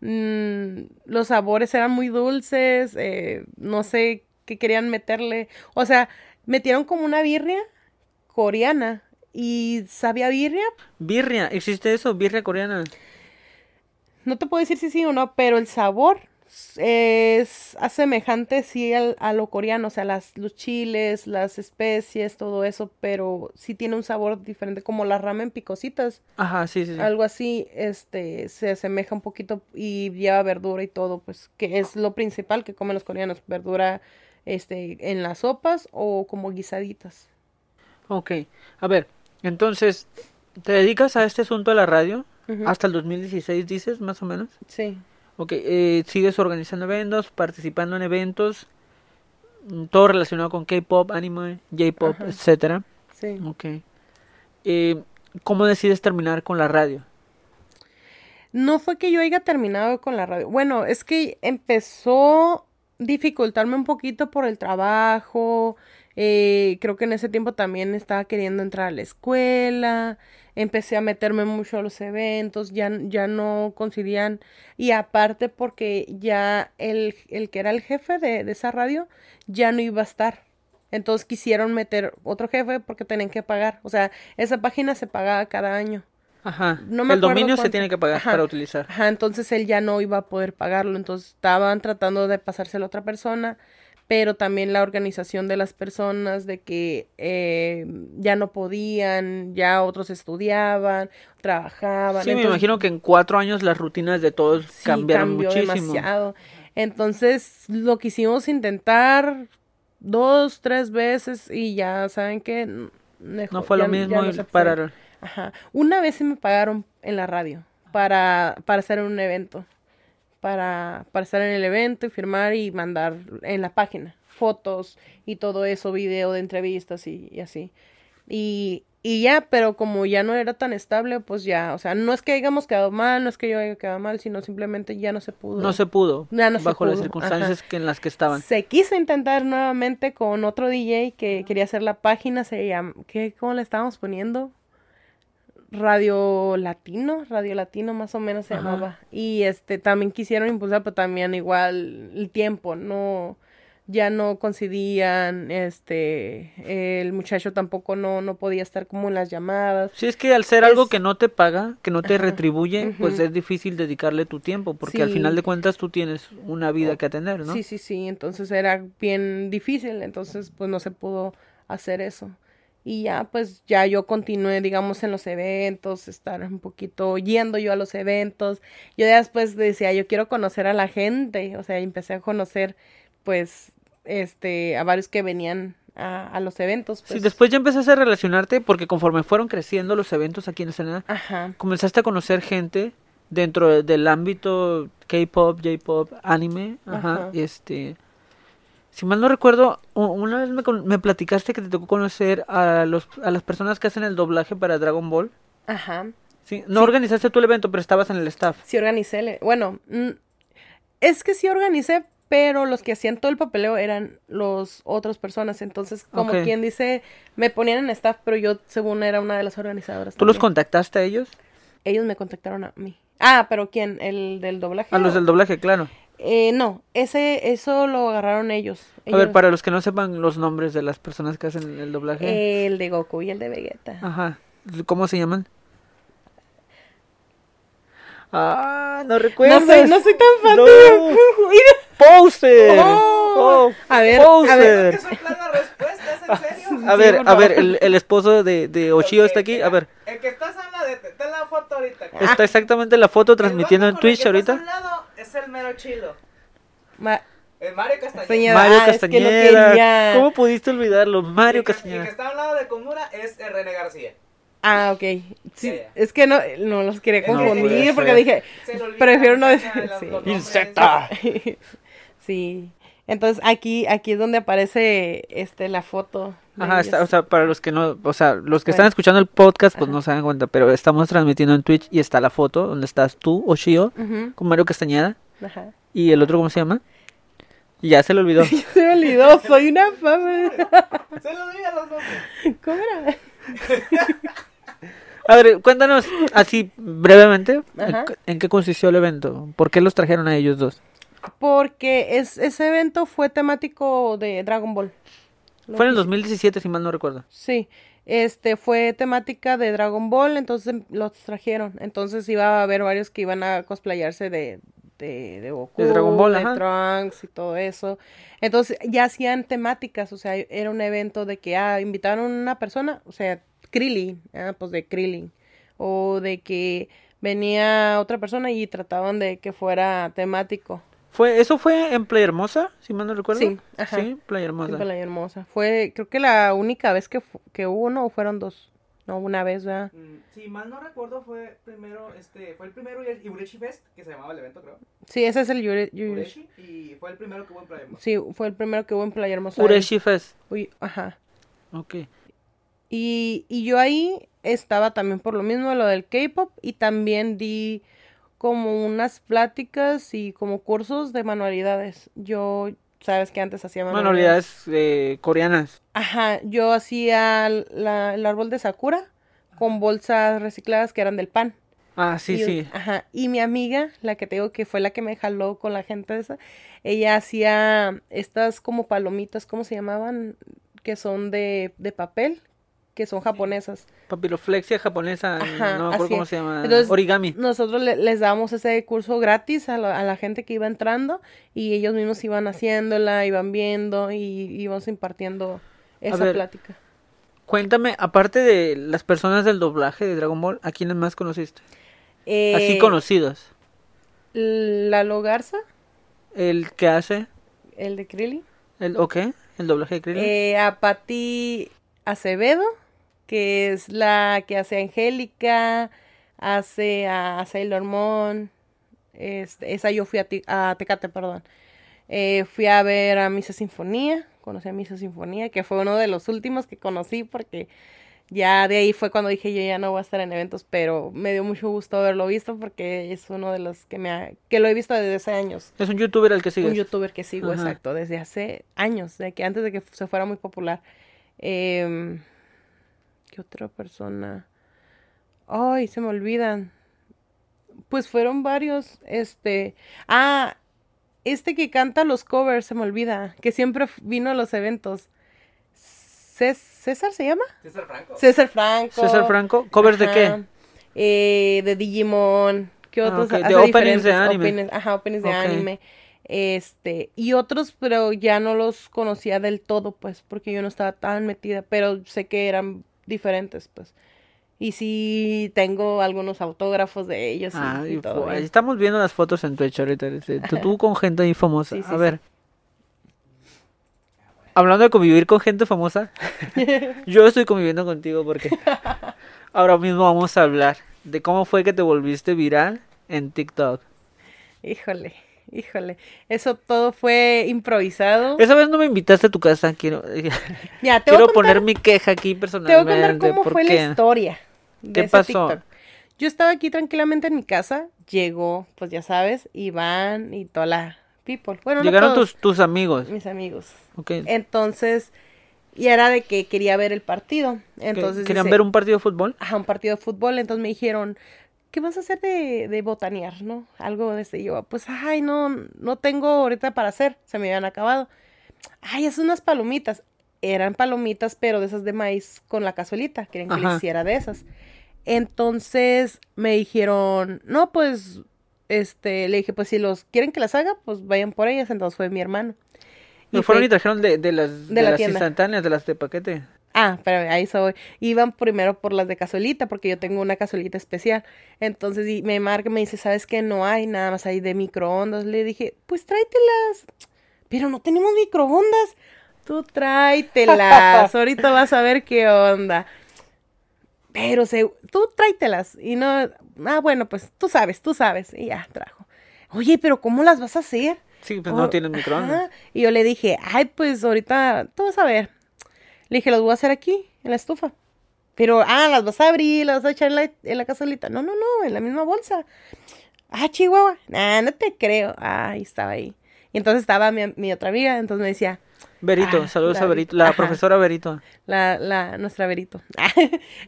mm, los sabores eran muy dulces, eh, no sé qué querían meterle, o sea, metieron como una birria coreana y sabía birria, Birria, ¿existe eso? Birria coreana. no te puedo decir si sí o no, pero el sabor es semejante sí al- a lo coreano, o sea, las, los chiles, las especies, todo eso, pero sí tiene un sabor diferente, como la ramen picositas. Ajá, sí, sí. sí. algo así, este, se asemeja un poquito y lleva verdura y todo, pues, que es lo principal que comen los coreanos, verdura, este, en las sopas o como guisaditas. Ok. A ver, entonces, ¿te dedicas a este asunto de la radio? Ujú. Hasta el 2016, dices, más o menos. Sí, Ok, eh, sigues organizando eventos, participando en eventos, mm, todo relacionado con K-pop, anime, J-pop, etcétera. sí. Ok. Eh, ¿Cómo decides terminar con la radio? No fue que yo haya terminado con la radio. Bueno, es que empezó dificultarme un poquito por el trabajo. eh, creo que en ese tiempo también estaba queriendo entrar a la escuela. Empecé a meterme mucho a los eventos. Ya, ya no coincidían. Y aparte porque ya el, el que era el jefe de, de esa radio ya no iba a estar. Entonces quisieron meter otro jefe porque tenían que pagar. O sea, esa página se pagaba cada año. Ajá. No me el dominio se tiene que pagar Ajá. para utilizar. Ajá, entonces él ya no iba a poder pagarlo, entonces estaban tratando de pasárselo a otra persona, pero también la organización de las personas de que eh, ya no podían, ya otros estudiaban, trabajaban. Sí, me imagino que en cuatro años las rutinas de todos sí, cambiaron cambió muchísimo. demasiado. Entonces lo quisimos intentar dos, tres veces y ya saben que No fue lo mismo y para pararon. Ajá. Una vez sí me pagaron en la radio para, para hacer un evento. Para, para estar en el evento y firmar y mandar en la página fotos y todo eso, video de entrevistas y, y así. Y, y ya, pero como ya no era tan estable, pues ya, o sea, no es que hayamos quedado mal, no es que yo haya quedado mal, sino simplemente ya no se pudo. No se pudo. Ya no se bajo las pudo, circunstancias que en las que estaban. Se quiso intentar nuevamente con otro DJ que quería hacer la página, se llama, ¿qué, ¿cómo le estábamos poniendo? Radio Latino, Radio Latino más o menos se Ajá. llamaba. Y este también quisieron impulsar, pero también igual el tiempo, no, ya no coincidían, este, el muchacho tampoco no, no podía estar como en las llamadas. Sí, es que al ser Es- algo que no te paga, que no te Ajá, retribuye, pues es difícil dedicarle tu tiempo, porque al final de cuentas tú tienes una vida que atender, ¿no? Sí, sí, sí, entonces era bien difícil, entonces pues no se pudo hacer eso. Y ya, pues ya yo continué, digamos, en los eventos, estar un poquito yendo yo a los eventos. Yo ya después decía, yo quiero conocer a la gente, o sea, empecé a conocer, pues, este, a varios que venían a, a los eventos. Sí, Pues. después ya empezaste a relacionarte porque conforme fueron creciendo los eventos aquí en Ensenada, Ajá, comenzaste a conocer gente dentro de- del ámbito K-pop, J-pop, anime, ajá, Ajá. este si mal no recuerdo, una vez me, me platicaste que te tocó conocer a los a las personas que hacen el doblaje para Dragon Ball. ajá. Sí, no organizaste tú el evento, pero estabas en el staff. Sí organicé, le- bueno, mm, es que sí organicé, pero los que hacían todo el papeleo eran los otras personas, entonces como quien dice, me ponían en staff, pero yo según era una de las organizadoras. ¿Tú los contactaste a ellos? Ellos me contactaron a mí. Ah, pero ¿quién? ¿El del doblaje? A los del doblaje, claro. Eh, no, ese, eso lo agarraron ellos. A ver, para los que no sepan los nombres de las personas que hacen el doblaje. El de Goku y el de Vegeta. Ajá. ¿Cómo se llaman? Ah, no recuerdo. no soy, no soy tan fan No. de Goku. *laughs* Poser. Oh. Oh, A ver, a Poser. Eso es la respuesta, ¿es en serio? *laughs* A Sí, ver, a ver, el, el esposo de, de Oshio está aquí. A ver, El que estás hablando de, ten la foto ahorita. está exactamente la foto El transmitiendo en el Twitch ahorita. al lado Es el mero chilo. Ma- El Mario Castañeda. Castañeda. Mario Ah, es que lo Castañeda. ¿Cómo pudiste olvidarlo? Mario el que- Y el Castañeda. que está al lado de Komura es el René García. Ah, ok. Sí, es que no, no los quería No confundir porque ser. dije, prefiero no decir. *laughs* sí. Insecta. *laughs* sí. Entonces aquí, aquí es donde aparece este la foto. Ajá, está- o sea, para los que no, o sea, los que Bueno. están escuchando el podcast, pues Ajá. no se dan cuenta, pero estamos transmitiendo en Twitch y está la foto donde estás tú, Oshio, Ujú, con Mario Castañeda, Ajá. y el otro, ¿cómo se llama? Y ya se le olvidó. *laughs* Se me olvidó, soy una fama. *laughs* Se le olvidan los nombres. ¿Cómo era? A ver, cuéntanos así brevemente Ajá. en, en qué consistió el evento, por qué los trajeron a ellos dos. Porque es, ese evento fue temático de Dragon Ball. Fue en el que- 2017, si mal no recuerdo. Sí, este fue temática de Dragon Ball, entonces los trajeron. Entonces iba a haber varios que iban a cosplayarse de, de, de Goku, De Dragon Ball, de. Trunks y todo eso. Entonces ya hacían temáticas, o sea, era un evento de que, ah, invitaron a una persona, o sea, Krillin, ah, pues de Krillin. O de que venía otra persona y trataban de que fuera temático. Fue, eso fue en Playa Hermosa, si mal no recuerdo. Sí, ajá. Sí, Playa Hermosa. La hermosa. Fue, creo que la única vez que, que hubo, ¿no? ¿O fueron dos? No, una vez, ¿verdad? Mm, Si mal no recuerdo, fue primero, este, fue el primero Urechi Fest, que se llamaba el evento, creo. Sí, ese es el Yuri. Yuri- Urechi, y fue el primero que hubo en Playa Hermosa. Sí, fue el primero que hubo en Playa Hermosa. Ureshi Fest. Uy, ajá. Ok. Y, y yo ahí estaba también por lo mismo, lo del K-pop, y también di como unas pláticas y como cursos de manualidades. Yo, sabes que antes hacía manualidades. Manualidades eh, coreanas. Ajá, yo hacía la- el árbol de Sakura con bolsas recicladas que eran del pan. Ah, sí, y, sí. Ajá, y mi amiga, la que te digo que fue la que me jaló con la gente esa, ella hacía estas como palomitas, ¿cómo se llamaban? Que son de, de papel, que son japonesas. Papiroflexia japonesa, Ajá, no me acuerdo así cómo es. se llama. Entonces, Origami. Nosotros le- les dábamos ese curso gratis a la, a la gente que iba entrando y ellos mismos iban haciéndola, iban viendo y íbamos impartiendo esa ver, plática. Cuéntame, aparte de las personas del doblaje de Dragon Ball, ¿a quiénes más conociste? Así Eh, conocidos. Lalo Garza, El que hace, el de Krillin. el, ok, el doblaje de Krillin. Eh, a Pati Acevedo, que es la que hace a Angélica, hace a Sailor Moon. Este, esa yo fui a, Ti- a Tecate, perdón. Eh, fui a ver a Misa Sinfonía, conocí a Misa Sinfonía, que fue uno de los últimos que conocí porque ya de ahí fue cuando dije yo ya no voy a estar en eventos, pero me dio mucho gusto haberlo visto porque es uno de los que me ha, que lo he visto desde hace años. es un youtuber al que sigues. Un youtuber que sigo, Ajá. exacto, desde hace años, de que antes de que se fuera muy popular. Em, ¿Qué otra persona? Ay, se me olvidan. Pues fueron varios, este... Ah, este que canta los covers, se me olvida, que siempre vino a los eventos. Cés- ¿César se llama? César Franco. César Franco. César Franco, ¿covers de qué? Eh, de Digimon. ¿Qué Ah, otros? hace de openings de diferentes anime. openings, ajá, openings de anime. Este, y otros, pero ya no los conocía del todo, pues, porque yo no estaba tan metida, pero sé que eran diferentes, pues. Y sí tengo algunos autógrafos de ellos Ah, y y todo. fu- ahí bien. estamos viendo las fotos en Twitch ahorita. este, Tú, tú con gente ahí famosa. Sí, sí, a sí. ver. Hablando de convivir con gente famosa, *laughs* yo estoy conviviendo contigo porque ahora mismo vamos a hablar de cómo fue que te volviste viral en TikTok. Híjole, híjole. Eso todo fue improvisado. Esa vez no me invitaste a tu casa, quiero, *laughs* Ya, te voy a quiero contar- poner mi queja aquí Te voy a contar personalmente. cómo fue la historia. de ¿Qué ese pasó? TikTok. Yo estaba aquí tranquilamente en mi casa, llegó, pues ya sabes, Iván y toda la people. Bueno, no Llegaron todos, tus, tus amigos. mis amigos. ok, Entonces, y era de que quería ver el partido. Entonces, ¿Querían dice, ver un partido de fútbol? ajá, un partido de fútbol, entonces me dijeron, ¿qué vas a hacer de, de botanear, no? Algo de este. Y yo, pues, ay, no, no tengo ahorita para hacer, se me habían acabado. Ay, es unas palomitas. Eran palomitas, pero de esas de maíz con la cazuelita, querían que Ajá. les hiciera de esas. Entonces me dijeron, no, pues, este, le dije, pues si los quieren que las haga, pues vayan por ellas. Entonces fue mi hermano. Y fueron fue- y trajeron de, de las, De de la las instantáneas, de las de paquete. Ah, pero ahí soy. Iban primero por las de cazuelita, porque yo tengo una cazuelita especial. Entonces y me marca, me dice, ¿sabes qué? No hay, nada más hay de microondas. Le dije, pues tráetelas. Pero no tenemos microondas. Tú tráetelas. *laughs* Ahorita vas a ver qué onda. Pero se, tú tráetelas. Y no, ah, bueno, pues tú sabes, tú sabes. Y ya trajo. Oye, pero ¿cómo las vas a hacer? Sí, pues Oh, no tienen microondas. ajá. Y yo le dije, ay, pues ahorita, tú vas a ver. Le dije, las voy a hacer aquí, en la estufa. Pero, ah, las vas a abrir, las vas a echar en la, en la cazuelita. No, no, no, en la misma bolsa. Ah, Chihuahua. Nah, no te creo. Ah, ahí estaba ahí. Y entonces estaba mi, mi otra amiga, entonces me decía, Berito, Ah, saludos a. Berito, la Ajá. profesora Berito. la, la, nuestra Verito. *laughs*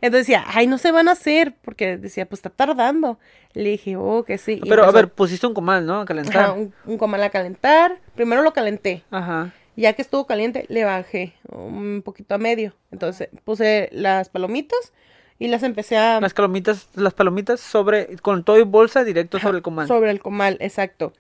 entonces decía, ay, no se van a hacer, porque decía, pues está tardando. Le dije, oh, que sí. Y Pero a ver, pusiste un comal, ¿no? A Ajá, calentar. un, un comal a calentar. Primero lo calenté. Ajá. Ya que estuvo caliente, le bajé un poquito a medio. Entonces puse las palomitas y las empecé a... Las palomitas, las palomitas sobre, con todo y bolsa directo sobre el comal. Sobre el comal, exacto.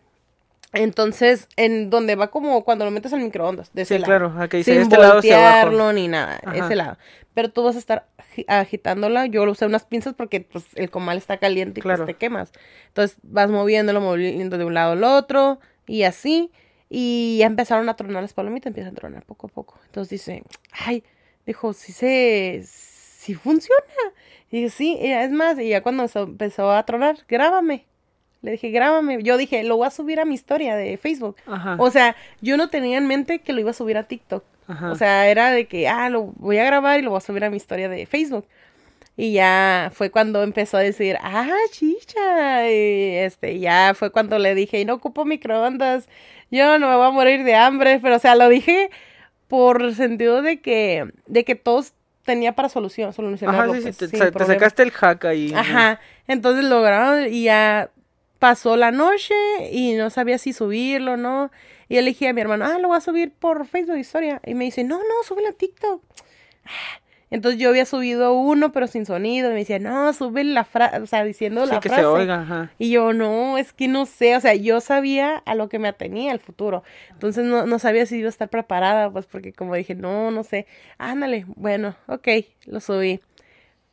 Entonces, en donde va como cuando lo metes al microondas, de ese Sí, lado. claro, Sin este lado hacia abajo. voltearlo ni nada, Ajá. ese lado. Pero tú vas a estar agi- agitándola. Yo lo usé unas pinzas porque pues, el comal está caliente y Claro. pues te quemas. Entonces vas moviéndolo, moviendo de un lado al otro y así. Y ya empezaron a tronar las palomitas, empiezan a tronar poco a poco. Entonces dice, ay, dijo, sí se, sí funciona. Y dije, sí, es más, y ya cuando empezó a tronar, grábame. Le dije, grábame. Yo dije, lo voy a subir a mi historia de Facebook. Ajá. O sea, yo no tenía en mente que lo iba a subir a TikTok. Ajá. O sea, era de que, ah, lo voy a grabar y lo voy a subir a mi historia de Facebook. Y ya fue cuando empezó a decir, ah, chicha. Y este, ya fue cuando le dije, y no ocupo microondas, yo no me voy a morir de hambre. Pero, o sea, lo dije por sentido de que, de que todos tenía para solución, Ajá, solucionarlo. sí, sí, pues, te, sa- te sacaste el hack ahí. Ajá, entonces lo grabaron y ya pasó la noche y no sabía si subirlo o no. Y yo le dije a mi hermano, ah, lo voy a subir por Facebook Historia. Y me dice, no, no, súbelo a TikTok. Ah, Entonces yo había subido uno, pero sin sonido. Y me decía, no, sube la frase, o sea, diciendo Sí, la que frase. se oiga, ajá. Y yo, no, es que no sé, o sea, yo sabía a lo que me atenía el futuro. Entonces no, no sabía si iba a estar preparada, pues porque como dije, no, no sé. Ándale, bueno, ok, lo subí.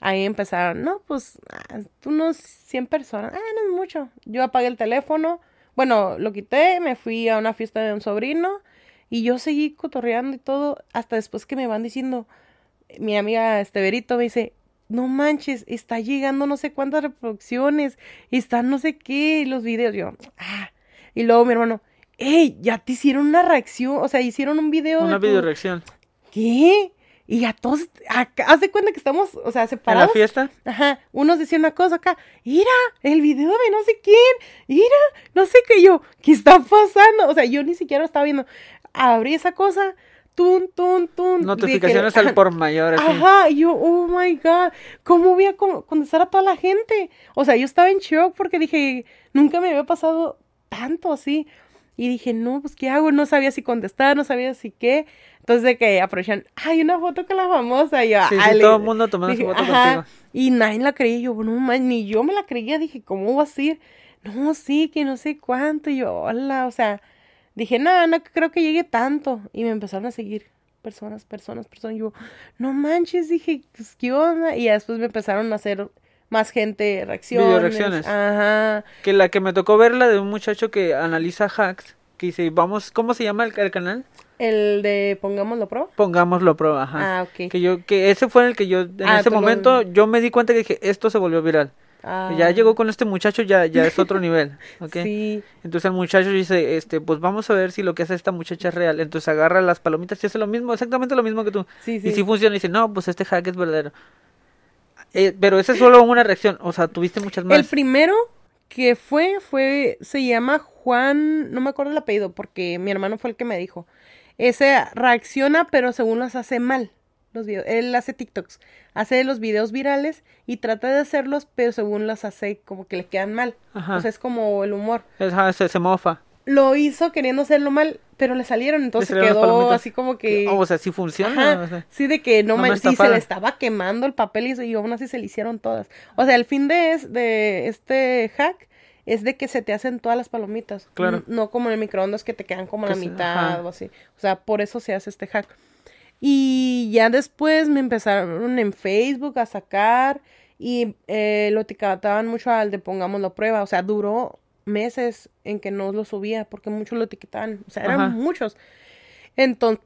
Ahí empezaron, no, pues, ah, unos 100 personas. Ah, no es mucho. Yo apagué el teléfono. Bueno, lo quité, me fui a una fiesta de un sobrino y yo seguí cotorreando y todo hasta después que me van diciendo, mi amiga Esteverito me dice, no manches, está llegando no sé cuántas reproducciones, están no sé qué, los videos. Yo, ah, y luego mi hermano, hey, ya te hicieron una reacción, o sea, hicieron un video. Una tu- video reacción. ¿Qué? Y a todos, acá, haz de cuenta que estamos, o sea, ¿En la separados. fiesta? Ajá, unos decían una cosa acá, mira, el video de no sé quién, mira, no sé qué yo, ¿qué está pasando? O sea, yo ni siquiera lo estaba viendo. Abrí esa cosa, tun, tun, tun. Notificaciones dije, al por mayor, así. Ajá, yo, oh my god, ¿cómo voy a con- contestar a toda la gente? O sea, yo estaba en shock porque dije, nunca me había pasado tanto así. Y dije, no, pues, ¿qué hago? No sabía si contestar, no sabía si qué. Entonces, de que aprovechan, hay una foto con la famosa. Y yo, Sí, "Ah, sí, todo el mundo tomando su dije, foto "Ajá". contigo. Y nadie la creía. Yo, no, man, ni yo me la creía. Dije, ¿cómo va a ser? No, sí, que no sé cuánto. Y yo, hola, o sea, dije, no, no creo que llegue tanto. Y me empezaron a seguir personas, personas, personas. Yo, no manches, dije, pues, ¿qué onda? Y ya después me empezaron a hacer más gente reacciones. Videoreacciones. Ajá. Que la que me tocó ver la de un muchacho que analiza hacks, que dice, vamos, ¿cómo se llama el, el canal? El de Pongámoslo Pro. Pongámoslo prueba, ajá. Ah, ok. Que yo, que ese fue el que yo, en Ah, ese lo- momento, yo me di cuenta que dije, esto se volvió viral. Ah, Ya llegó con este muchacho, ya, ya es otro nivel, *laughs* ¿ok? Sí. Entonces el muchacho dice, este, pues vamos a ver si lo que hace esta muchacha es real. Entonces agarra las palomitas y hace lo mismo, exactamente lo mismo que tú. Sí, sí. Y si funciona, y dice, no, pues este hack es verdadero. Eh, pero esa es solo una reacción, o sea, tuviste muchas más. El primero que fue, fue, se llama Juan, no me acuerdo el apellido, porque mi hermano fue el que me dijo. Ese reacciona, pero según los hace mal. Los videos. Él hace TikToks. Hace los videos virales y trata de hacerlos, pero según los hace como que le quedan mal. Ajá. O sea, es como el humor. Ajá, se, se mofa. Lo hizo queriendo hacerlo mal, pero le salieron, entonces las quedó así como que... Oh, o sea, sí funciona. Ajá, o sea. sí, de que no no man- sí, se le estaba quemando el papel y, y aún así se le hicieron todas. O sea, el fin de, es, de este hack es de que se te hacen todas las palomitas. Claro. No como en el microondas que te quedan como la mitad o así. O sea, por eso se hace este hack. Y ya después me empezaron en Facebook a sacar y eh, lo etiquetaban mucho al de pongámoslo a prueba. O sea, duró meses en que no lo subía porque muchos lo etiquetaban. O sea, eran Ajá. muchos. Entonces,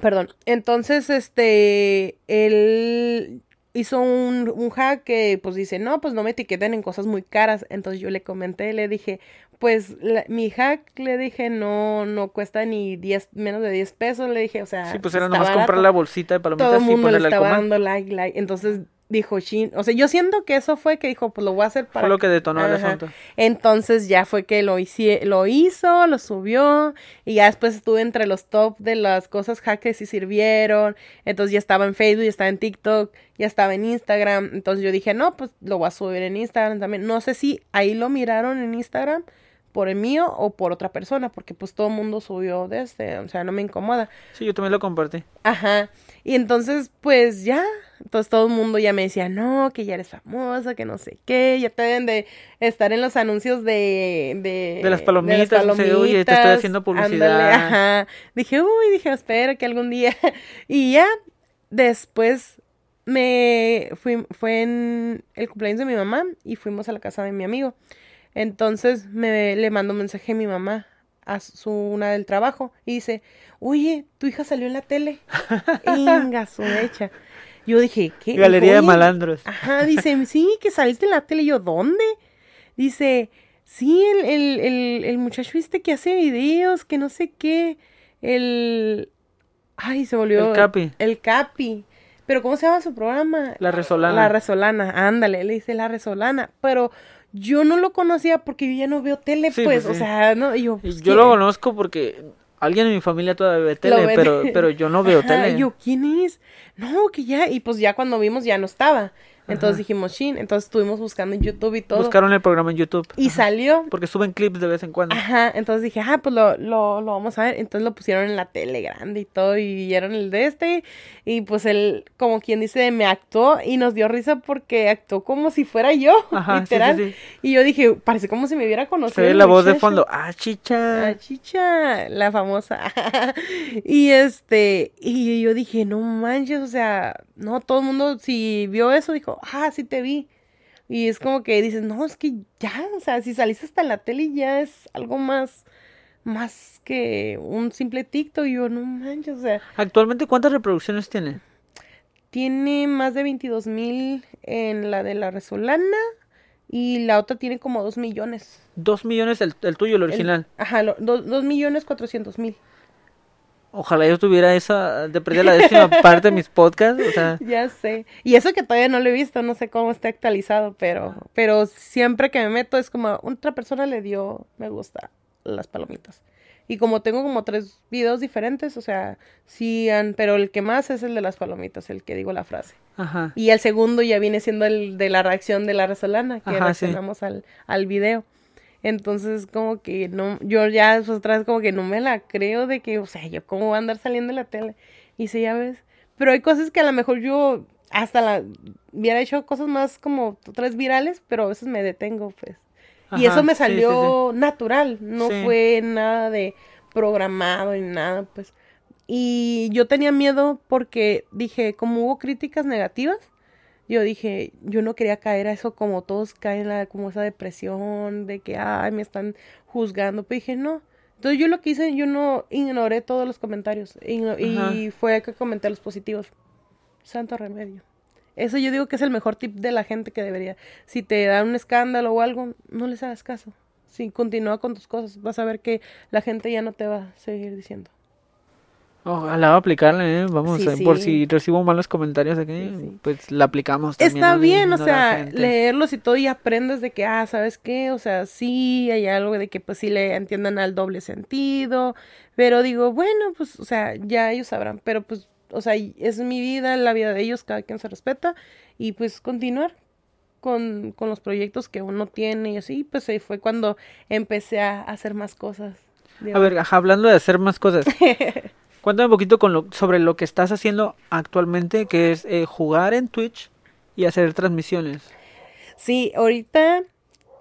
perdón. Entonces, este, él hizo un, un hack que pues dice, no, pues no me etiqueten en cosas muy caras. Entonces yo le comenté, le dije, pues la- mi hack, le dije, no, no cuesta ni 10, menos de 10 pesos. Le dije, o sea, Sí, pues era nomás barato comprar la bolsita de palomitas todo el y mundo le ponerle al estaba dando like, like. Entonces dijo, chin, o sea, yo siento que eso fue que dijo, pues lo voy a hacer para... Fue lo que detonó el Ajá. asunto. Entonces ya fue que lo, hici- lo hizo, lo subió y ya después estuve entre los top de las cosas hack que sí sirvieron. Entonces ya estaba en Facebook, ya estaba en TikTok, ya estaba en Instagram. Entonces yo dije, no, pues lo voy a subir en Instagram también. No sé si ahí lo miraron en Instagram por el mío o por otra persona, porque pues todo el mundo subió de este, o sea, no me incomoda. Sí, yo también lo compartí. Ajá. Y entonces, pues ya, entonces todo el mundo ya me decía, no, que ya eres famosa, que no sé qué, ya te deben de estar en los anuncios de... De, De las palomitas, o sea, oye, te estoy haciendo publicidad. ándale, ajá. Dije, uy, dije, espero que algún día... *laughs* y ya, después me fui, fue en el cumpleaños de mi mamá y fuimos a la casa de mi amigo. Entonces me le mando un mensaje a mi mamá, a su una del trabajo, y dice, oye, tu hija salió en la tele. *laughs* Inga, su mecha. Yo dije, ¿qué? Galería de malandros. Ajá, dice, sí, que saliste en la tele. Y yo, ¿dónde? Dice, sí, el, el, el, el muchacho viste que hace videos, que no sé qué. El. Ay, se volvió. El Capi. El Capi. Pero ¿cómo se llama su programa? La Resolana. La Resolana, ándale, le dice La Resolana. Pero yo no lo conocía porque yo ya no veo tele, Sí, pues, pues, o sea, no, y yo. Pues, yo lo conozco porque alguien en mi familia todavía ve tele, ve pero, pero yo no veo *laughs* Ajá, tele. yo, ¿quién es? No, que ya, y pues ya cuando vimos ya no estaba. Entonces Ajá. dijimos, shin, entonces estuvimos buscando en YouTube y todo. Buscaron el programa en YouTube. Y Ajá. salió. Porque suben clips de vez en cuando. Ajá, entonces dije, ah, pues lo, lo, lo vamos a ver. Entonces lo pusieron en la tele grande y todo, y vieron el de este. Y pues él, como quien dice, me actuó y nos dio risa porque actuó como si fuera yo, Ajá, literal. sí, sí. Y yo dije, parece como si me hubiera conocido. Se ve la voz de fondo. Ah, chicha. Ah, chicha, la famosa. *laughs* y este, y yo dije, no manches, o sea, no, todo el mundo, si vio eso, dijo, ah, sí te vi. Y es como que dices, no, es que ya, o sea, si saliste hasta en la tele ya es algo más, más que un simple TikTok. Y yo, no manches, o sea, Actualmente, ¿cuántas reproducciones tiene? tiene más de 22 mil en la de la Resolana y la otra tiene como 2 millones. Dos millones el, el tuyo, el El- original. ajá, 2 millones 400 mil. Ojalá yo tuviera esa, de perdida la décima *laughs* parte de mis podcasts. O sea, Ya sé. Y eso que todavía no lo he visto, no sé cómo está actualizado, pero, pero siempre que me meto es como otra persona le dio me gusta las palomitas. Y como tengo como tres videos diferentes, o sea, sí, han- pero el que más es el de las palomitas, el que digo la frase. ajá. Y el segundo ya viene siendo el de la reacción de la resolana, que Ajá, sí. reaccionamos al, al video. Entonces, como que no, yo ya pues, otra vez como que no me la creo de que, o sea, yo cómo voy a andar saliendo de la tele. Y sí, ya ves. Pero hay cosas que a lo mejor yo hasta la hubiera hecho cosas más como otras virales, pero a veces me detengo, pues. y eso me sí, sí, sí. salió natural, no fue nada de programado ni nada, pues. Y yo tenía miedo porque dije, como hubo críticas negativas, yo dije, yo no quería caer a eso como todos caen, la, como esa depresión de que, ay, me están juzgando. Pero dije, no. Entonces yo lo que hice, yo no ignoré todos los comentarios igno- y fue que comenté los positivos. Santo remedio. Eso yo digo que es el mejor tip de la gente que debería. Si te dan un escándalo o algo, no les hagas caso. Si continúa con tus cosas, vas a ver que la gente ya no te va a seguir diciendo. Ojalá va a aplicarle, ¿eh? Vamos, Sí, a- por si recibo malos comentarios aquí, Sí, pues la aplicamos también. Está bien, o sea, leerlos y todo y aprendes de que, ah, ¿sabes qué? O sea, sí hay algo de que pues sí le entiendan al doble sentido, pero digo, bueno, pues, o sea, ya ellos sabrán, pero pues, o sea, es mi vida, la vida de ellos, cada quien se respeta y pues continuar con, con los proyectos que uno tiene y así, pues ahí fue cuando empecé a hacer más cosas. A ver, hablando de hacer más cosas. *laughs* Cuéntame un poquito con lo, sobre lo que estás haciendo actualmente, que es eh, jugar en Twitch y hacer transmisiones. Sí, ahorita,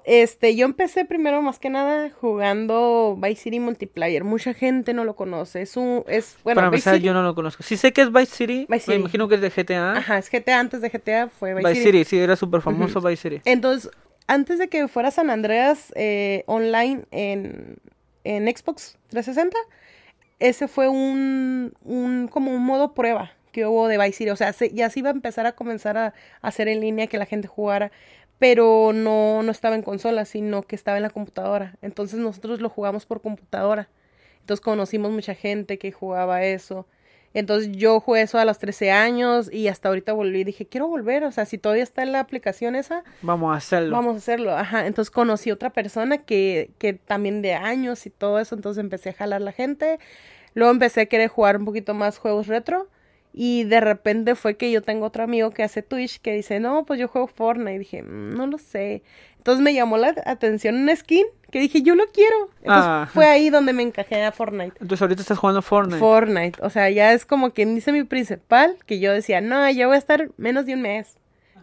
este, yo empecé primero más que nada jugando Vice City Multiplayer. Mucha gente no lo conoce. Es un, es, bueno, Para Vice empezar, City- yo no lo conozco. Sí sé que es Vice City, Vice me City. imagino que es de GTA. Ajá, es GTA antes de GTA fue Vice, Vice City. City, sí, era súper famoso Vice City. Entonces, antes de que fuera San Andreas eh, online en, en Xbox 360, ese fue un, un como un modo prueba que hubo de Vice City. O sea, se- ya se iba a empezar a comenzar a, a hacer en línea que la gente jugara, pero no, no estaba en consola, sino que estaba en la computadora. Entonces nosotros lo jugamos por computadora. Entonces conocimos mucha gente que jugaba eso. Entonces yo jugué eso a los 13 años y hasta ahorita volví y dije, quiero volver, o sea, si todavía está en la aplicación esa, Vamos a hacerlo. Vamos a hacerlo, ajá. Entonces conocí otra persona que, que también de años y todo eso, entonces empecé a jalar la gente. Luego empecé a querer jugar un poquito más juegos retro. Y de repente fue que yo tengo otro amigo que hace Twitch que dice, no, pues yo juego Fortnite. Y dije, "Mm, no lo sé. Entonces me llamó la atención una skin que dije, yo lo quiero. Entonces Ah. fue ahí donde me encajé a Fortnite. Entonces ahorita estás jugando Fortnite. Fortnite, o sea, ya es como quien dice mi principal, que yo decía, no, ya voy a estar menos de un mes.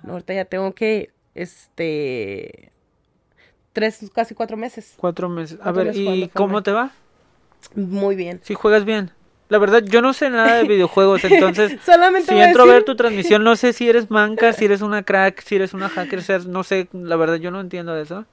No, ahorita ya tengo que, este, tres, casi cuatro meses. Cuatro meses. A ver, meses ¿y cómo te va? Muy bien. Si juegas bien. La verdad, yo no sé nada de *laughs* videojuegos, entonces *laughs* Solamente si a entro a ver tu transmisión, no sé si eres manca, si eres una crack, si eres una hacker, no sé, la verdad yo no entiendo de eso.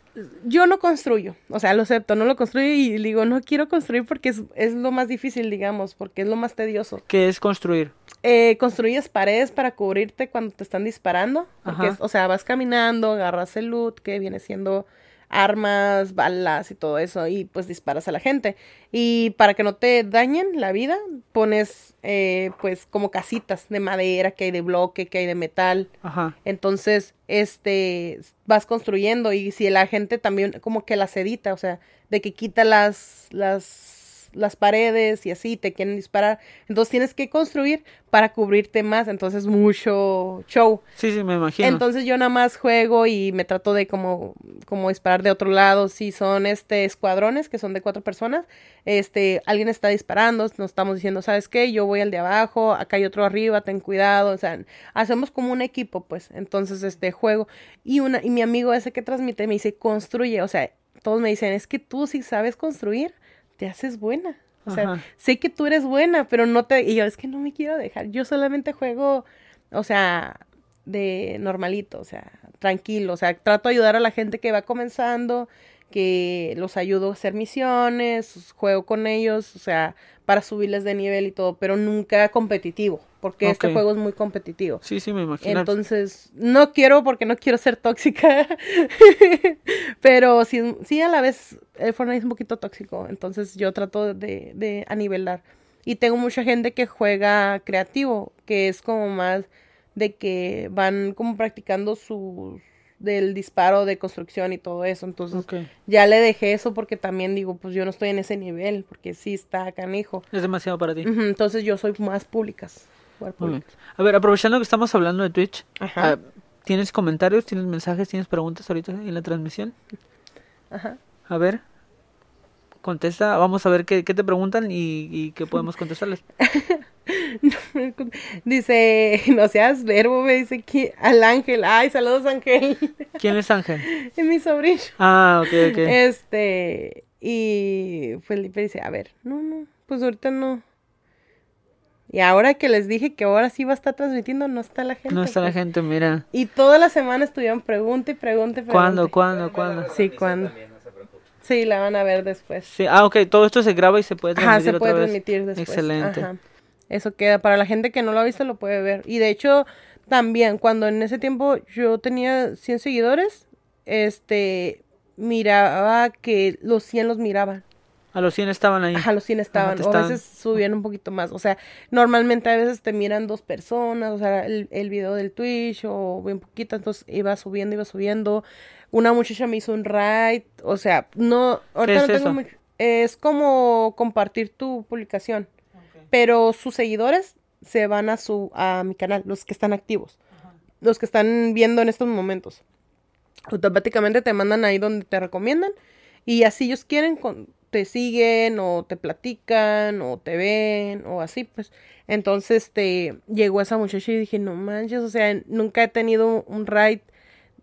Yo no construyo, o sea, lo acepto, no lo construyo y digo, no quiero construir porque es, es lo más difícil, digamos, porque es lo más tedioso. ¿Qué es construir? Eh, construyes paredes para cubrirte cuando te están disparando, porque, Ajá. es- o sea, vas caminando, agarras el loot que viene siendo armas, balas y todo eso, y pues disparas a la gente. Y para que no te dañen la vida, pones eh, pues como casitas de madera, que hay de bloque, que hay de metal. Ajá. Entonces, este, vas construyendo y si la gente también como que las edita, o sea, de que quita las, las, las paredes y así te quieren disparar. Entonces tienes que construir para cubrirte más, entonces mucho show. Sí, sí, me imagino. Entonces yo nada más juego y me trato de como, como disparar de otro lado. Si son este escuadrones, que son de cuatro personas, este, alguien está disparando, nos estamos diciendo, ¿sabes qué? Yo voy al de abajo, acá hay otro arriba, ten cuidado. O sea, hacemos como un equipo, pues. Entonces, este juego. Y una, y mi amigo ese que transmite me dice, construye. O sea, todos me dicen, es que tú si sabes construir, te haces buena. O sea, Ajá. sé que tú eres buena, pero no te... Y yo, es que no me quiero dejar. Yo solamente juego, o sea, de normalito, o sea, tranquilo. O sea, trato de ayudar a la gente que va comenzando, que los ayudo a hacer misiones, juego con ellos, o sea, para subirles de nivel y todo, pero nunca competitivo, porque este juego es muy competitivo. Sí, sí, me imagino. Entonces, no quiero porque no quiero ser tóxica. *laughs* Pero sí, sí, a la vez el Fortnite es un poquito tóxico. Entonces yo trato de, de anivelar. Y tengo mucha gente que juega creativo, que es como más de que van como practicando su del disparo de construcción y todo eso. Entonces ya le dejé eso porque también digo, pues yo no estoy en ese nivel, porque sí está canijo. Es demasiado para ti. Entonces yo soy más públicas. públicas. A ver, aprovechando que estamos hablando de Twitch, Ajá. ah, ¿tienes comentarios, tienes mensajes, tienes preguntas ahorita en la transmisión? Ajá. A ver. Contesta, vamos a ver qué, qué te preguntan y, y qué podemos contestarles. *laughs* *laughs* dice, *laughs* no seas verbo, me dice que al Ángel. Ay, saludos Ángel. *laughs* ¿Quién es Ángel? Es mi sobrino. Ah, ok, ok. Este, y Felipe dice, a ver, no, no, pues ahorita no. Y ahora que les dije que ahora sí va a estar transmitiendo, no está la gente. No está la pues. gente, mira. Y toda la semana estuvieron pregunta y pregunta y pregunta. ¿Cuándo, cuándo, cuándo? Sí, ¿cuándo? Sí, la van a ver después. Sí, ah, ok, todo esto se graba y se puede Ajá, transmitir se puede otra vez. transmitir después. Excelente. Ajá. Eso queda, para la gente que no lo ha visto lo puede ver. Y de hecho, también, cuando en ese tiempo yo tenía 100 seguidores, este, miraba que los 100 los miraba. A los 100 estaban ahí. Ajá, los 100 estaban. o a veces subían un poquito más. O sea, normalmente a veces te miran dos personas, o sea, el, el video del Twitch o bien poquito, entonces iba subiendo, iba subiendo. Una muchacha me hizo un raid, o sea, no, ahorita es no tengo eso? mucho- Es como compartir tu publicación, pero sus seguidores se van a su a mi canal, los que están activos, los que están viendo en estos momentos. Automáticamente te mandan ahí donde te recomiendan y así ellos quieren con- te siguen o te platican o te ven o así pues. Entonces este llegó esa muchacha y dije, "No manches, o sea, nunca he tenido un raid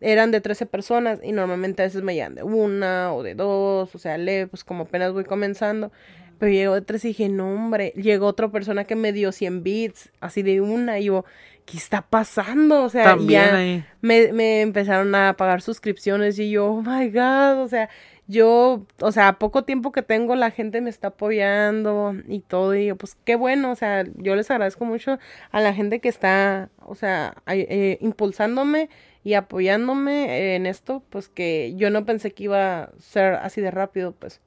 eran de 13 personas y normalmente a veces me llaman de una o de dos, o sea, leve, pues como apenas voy comenzando. Pero llegó de tres y dije, no, hombre, llegó otra persona que me dio 100 bits, así de una, y yo, ¿qué está pasando? O sea, También ya ahí. me, me empezaron a pagar suscripciones y yo, oh my god, o sea, yo, o sea, a poco tiempo que tengo la gente me está apoyando y todo, y yo, pues qué bueno, o sea, yo les agradezco mucho a la gente que está, o sea, eh, impulsándome y apoyándome en esto, pues que yo no pensé que iba a ser así de rápido, pues.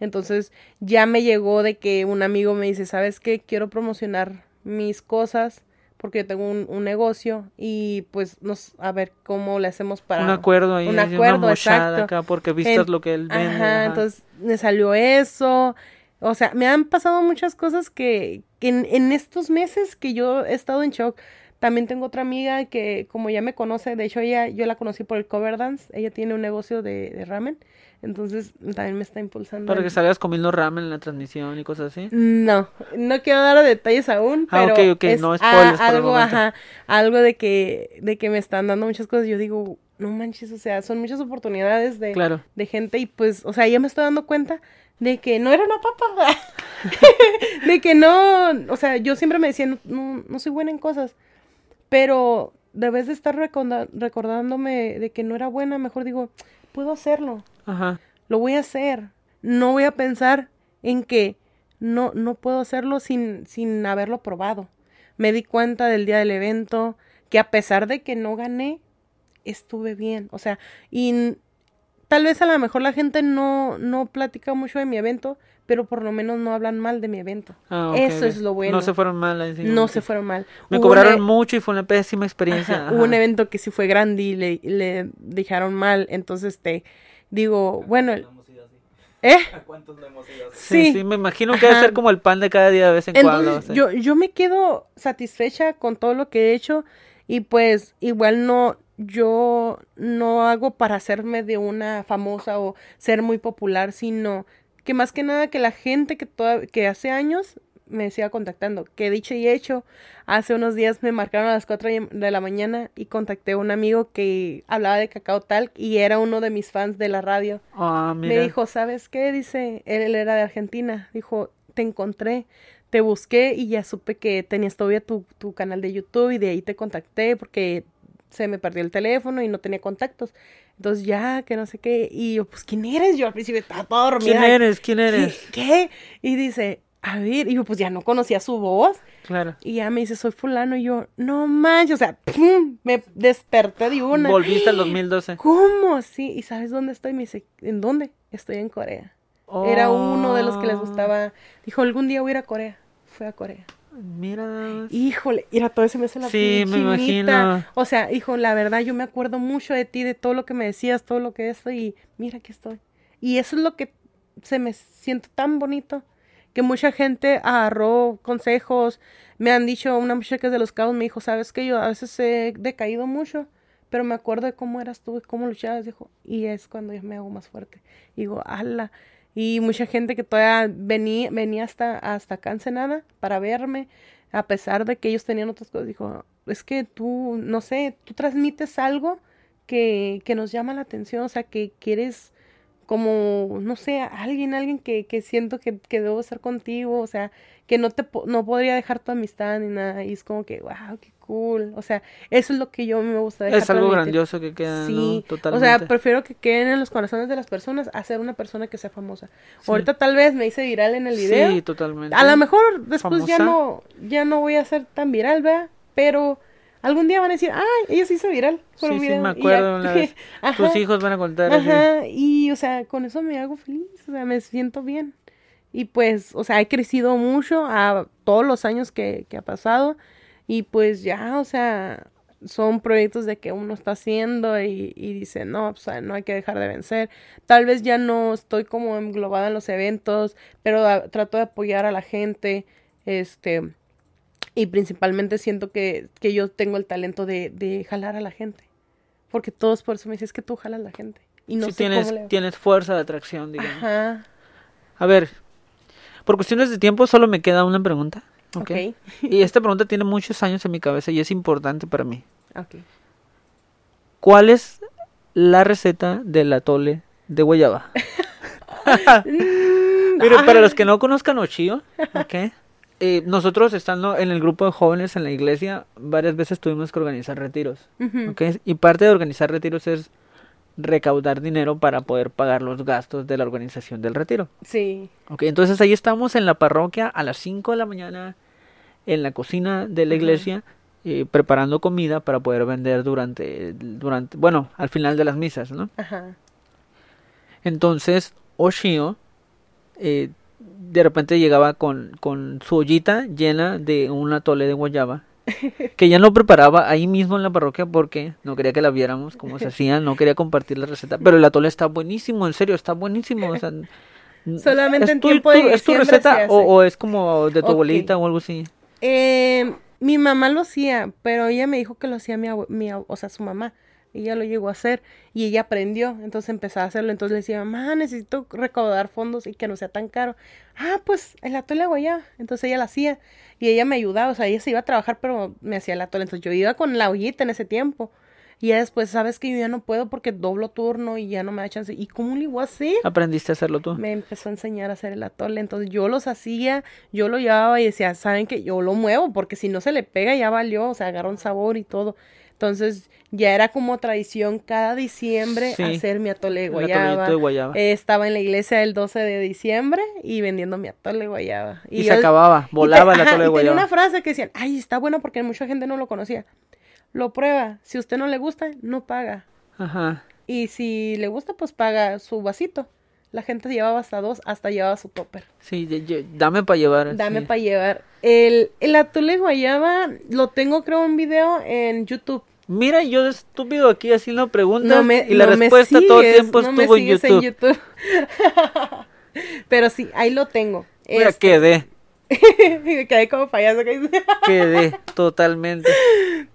Entonces ya me llegó de que un amigo me dice, ¿sabes qué? Quiero promocionar mis cosas porque yo tengo un, un negocio y pues nos, a ver cómo le hacemos para... un acuerdo ahí. un acuerdo, una exacto. acá porque vistas En- lo que él vende. Ajá, ajá. entonces me salió eso. O sea, me han pasado muchas cosas que, que en, en estos meses que yo he estado en shock. También tengo otra amiga que como ya me conoce, de hecho ella, yo la conocí por el cover dance, ella tiene un negocio de, de ramen, entonces también me está impulsando. Para que salgas comiendo ramen en la transmisión y cosas así. no, no quiero dar detalles aún, Ah, pero ok, ok, es no spoilers algo, ajá, algo de que, de que me están dando muchas cosas. Yo digo, no manches, o sea, son muchas oportunidades de, Claro. de gente y pues, o sea, ya me estoy dando cuenta de que no era una papa, *laughs* de que no, o sea, yo siempre me decía, no, no, no soy buena en cosas, pero debes de estar recorda- recordándome de que no era buena, mejor digo, puedo hacerlo Ajá. lo voy a hacer. No voy a pensar en que no, no puedo hacerlo sin, sin haberlo probado. Me di cuenta del día del evento que a pesar de que no gané, estuve bien. O sea, y tal vez a lo mejor la gente no, no platica mucho de mi evento, pero por lo menos no hablan mal de mi evento. Ah, Eso es lo bueno. No se fueron mal. No se fueron mal. Me Hubo cobraron e- mucho y fue una pésima experiencia. Ajá, Hubo un evento que sí fue grande y le, le dejaron mal. Entonces, te digo, bueno, ¿eh? *laughs* ¿A cuántos no hemos ido así? Sí, Sí. sí, me imagino que debe Ajá. ser como el pan de cada día de vez en cuando. Yo, yo me quedo satisfecha con todo lo que he hecho y pues igual no, yo no hago para hacerme de una famosa o ser muy popular, sino que más que nada que la gente que, toda, que hace años me siga contactando, que dicho y hecho, hace unos días me marcaron a las 4 de la mañana y contacté a un amigo que hablaba de Cacao Talk y era uno de mis fans de la radio. Ah, mira. Me dijo, ¿sabes qué? Dice, él, él era de Argentina. Dijo, te encontré, te busqué y ya supe que tenías todavía tu, tu canal de YouTube y de ahí te contacté porque se me perdió el teléfono y no tenía contactos. Entonces ya, que no sé qué. Y yo, pues, ¿quién eres? Yo al principio estaba toda dormida. ¿Quién eres? ¿Quién eres? ¿Qué? Y dice, a ver, y yo, pues ya no conocía su voz. Claro. Y ya me dice, soy fulano. Y yo, no manches, o sea, ¡pum! me desperté de una. Volviste al 2012. ¿Cómo? Sí, ¿y sabes dónde estoy? Me dice, ¿en dónde? Estoy en Corea. Era uno de los que les Oh, gustaba. Dijo, algún día voy a ir a Corea. Fue a Corea. Mira. Híjole, mira, todo ese me hace la Sí, me chinita. imagino. O sea, hijo, la verdad, yo me acuerdo mucho de ti, de todo lo que me decías, todo lo que esto, y mira, aquí estoy. Y eso es lo que se me siento tan bonito. Que mucha gente agarró consejos. Me han dicho, una muchacha que es de los cabos me dijo, ¿sabes qué? Yo a veces he decaído mucho, pero me acuerdo de cómo eras tú y cómo luchabas, dijo, y es cuando yo me hago más fuerte. Y digo, ala. Y mucha gente que todavía venía, venía hasta, hasta acá en Senada para verme, a pesar de que ellos tenían otras cosas, dijo, es que tú, no sé, tú transmites algo que, que nos llama la atención, o sea, que quieres como, no sé, alguien, alguien que, que siento que, que debo estar contigo, o sea, que no te no podría dejar tu amistad ni nada, y es como que, wow, qué cool, o sea, eso es lo que yo me gusta dejar Es algo transmitir. grandioso que queda, Sí, ¿no? Totalmente. o sea, prefiero que queden en los corazones de las personas a ser una persona que sea famosa. Sí. Ahorita tal vez me hice viral en el video. Sí, totalmente. a lo mejor después ya no, ya no voy a ser tan viral, ¿verdad? Pero algún día van a decir, ay, ella se hizo viral por Sí, un sí, me y ya". acuerdo vez. *laughs* Tus hijos van a contar así. Ajá, y o sea, con eso me hago feliz, o sea, me siento bien. Y pues, o sea, he crecido mucho a todos los años que, que ha pasado. Y pues ya, o sea, son proyectos de que uno está haciendo y, y dice, no, o sea, no hay que dejar de vencer. Tal vez ya no estoy como englobada en los eventos, pero a- trato de apoyar a la gente, este, y principalmente siento que, que yo tengo el talento de, de jalar a la gente. Porque todos por eso me dicen, es que tú jalas a la gente. Y no Sí, sé tienes, cómo le... tienes fuerza de atracción, digamos. Ajá, A ver, por cuestiones de tiempo solo me queda una pregunta. ¿ok? ok, Y esta pregunta tiene muchos años en mi cabeza y es importante para mí. ok. ¿Cuál es la receta del atole de guayaba? *laughs* *laughs* Mire, para los que no conozcan Ochio, ¿ok? Eh, nosotros estando en el grupo de jóvenes en la iglesia, varias veces tuvimos que organizar retiros. Ujú. ¿ok? Y parte de organizar retiros es recaudar dinero para poder pagar los gastos de la organización del retiro. Sí, Ok, entonces ahí estamos en la parroquia a las 5 de la mañana en la cocina de la iglesia eh, preparando comida para poder vender durante, durante, bueno, al final de las misas, ¿no? ajá. Entonces Oshio eh, de repente llegaba con, con su ollita llena de un atole de guayaba que ya no preparaba ahí mismo en la parroquia porque no quería que la viéramos cómo se hacía, no quería compartir la receta, pero el atole está buenísimo, en serio, está buenísimo, o sea, *laughs* Solamente ¿es en tu- tiempo de tu- ¿Es tu receta o, o es como de tu abuelita o algo así? Eh, mi mamá lo hacía, pero ella me dijo que lo hacía mi, mi o sea, su mamá. Ella lo llegó a hacer y ella aprendió, entonces empezó a hacerlo. Entonces le decía, mamá, necesito recaudar fondos y que no sea tan caro. Ah, pues el atole de guayaba. Entonces ella lo hacía y ella me ayudaba, o sea, ella se iba a trabajar, pero me hacía el atole. Entonces yo iba con la ollita en ese tiempo. Y ya después, sabes que yo ya no puedo porque doblo turno y ya no me da chance. ¿Y cómo lo iba a hacer? ¿Aprendiste a hacerlo tú? me empezó a enseñar a hacer el atole. Entonces yo los hacía, yo lo llevaba y decía, saben que yo lo muevo porque si no se le pega ya valió, o sea, agarra un sabor y todo. Entonces ya era como tradición cada diciembre Sí, hacer mi atole de guayaba. de guayaba. Eh, estaba en la iglesia el 12 de diciembre y vendiendo mi atole de guayaba. y se acababa, te- volaba el ajá, atole de y tenía guayaba. una frase que decían, ay, está bueno porque mucha gente no lo conocía. Lo prueba, si a usted no le gusta, no paga. Ajá. Y si le gusta, pues paga su vasito. La gente llevaba hasta dos, hasta llevaba su topper. Sí, dame para llevar. Dame sí. para llevar. El, el atole de guayaba lo tengo, creo, en video en YouTube. Mira, yo de estúpido aquí haciendo preguntas No me, y la no respuesta todo el tiempo no estuvo en YouTube. YouTube. *laughs* Pero sí, ahí lo tengo. Mira, Este, quedé, me *laughs* quedé como payaso. *laughs* quedé totalmente.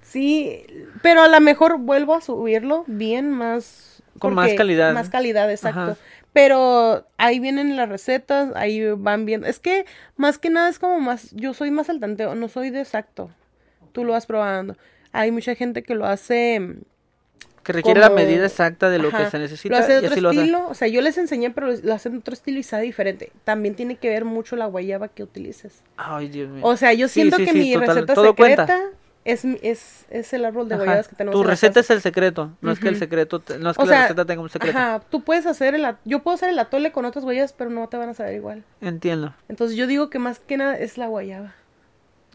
Sí, pero a lo mejor vuelvo a subirlo bien más. Con más calidad. Más calidad, exacto. Ajá. Pero ahí vienen las recetas, ahí van viendo. Es que más que nada es como más. Yo soy más al tanteo, no soy de exacto. Tú lo vas probando. Hay mucha gente que lo hace. mm, Que requiere la medida exacta de lo que se necesita Lo hace de y otro así lo hace. estilo. O sea, yo les enseñé, pero lo hacen de otro estilo y sabe diferente. También tiene que ver mucho la guayaba que utilices. Ay, Dios mío. O sea, yo siento sí, que sí, mi total- receta todo cuenta. secreta es, es, es el árbol de Ajá. guayabas que tenemos Tu receta casa. es el secreto, no es que el secreto, te- no es que O la sea, receta tenga un secreto. Ajá, tú puedes hacer el... Yo puedo hacer el atole con otras guayabas, pero no te van a saber igual. Entiendo. Entonces yo digo que más que nada es la guayaba.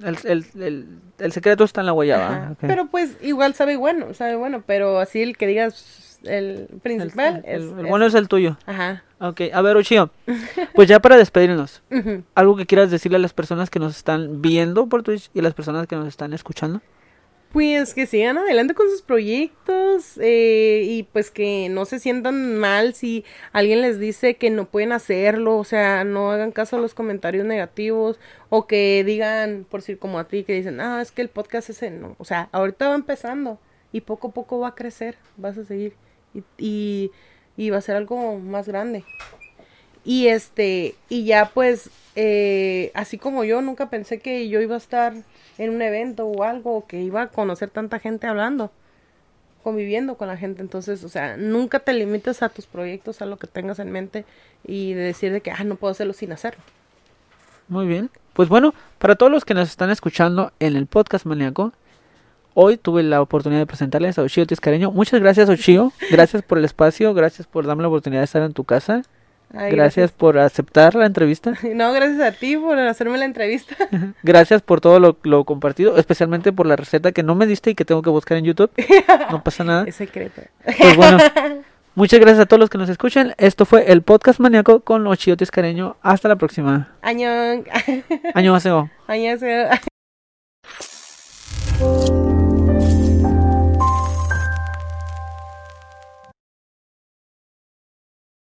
El, el, el, el secreto está en la guayaba. Ajá. ok. Pero pues igual sabe bueno, sabe bueno, pero así el que digas el principal el- es... bueno es el tuyo. Ajá. Ok, a ver, Uchio, *laughs* pues ya para despedirnos, algo que quieras decirle a las personas que nos están viendo por Twitch y a las personas que nos están escuchando. Pues que sigan adelante con sus proyectos eh, y pues que no se sientan mal si alguien les dice que no pueden hacerlo, o sea, no hagan caso a los comentarios negativos o que digan, por decir como a ti, que dicen, ah, es que el podcast ese no, o sea, ahorita va empezando y poco a poco va a crecer, vas a seguir y, y, y va a ser algo más grande. Y este, y ya pues, eh, así como yo, nunca pensé que yo iba a estar en un evento o algo, que iba a conocer tanta gente hablando, conviviendo con la gente. Entonces, o sea, nunca te limites a tus proyectos, a lo que tengas en mente y de decir de que, ah, no puedo hacerlo sin hacerlo. Muy bien. Pues bueno, para todos los que nos están escuchando en el podcast maníaco, hoy tuve la oportunidad de presentarles a Ochio Tiscareño. Muchas gracias, Ochio. *laughs* Gracias por el espacio, gracias por darme la oportunidad de estar en tu casa. Gracias, por aceptar la entrevista. *laughs* No, gracias a ti por hacerme la entrevista. *laughs* gracias por todo lo, lo, compartido, especialmente por la receta que no me diste y que tengo que buscar en YouTube. *laughs* No pasa nada. Es secreto. Pues bueno, muchas gracias a todos los que nos escuchan. Esto fue el podcast maníaco con los chiotes careño. Hasta la próxima. Año. Año Año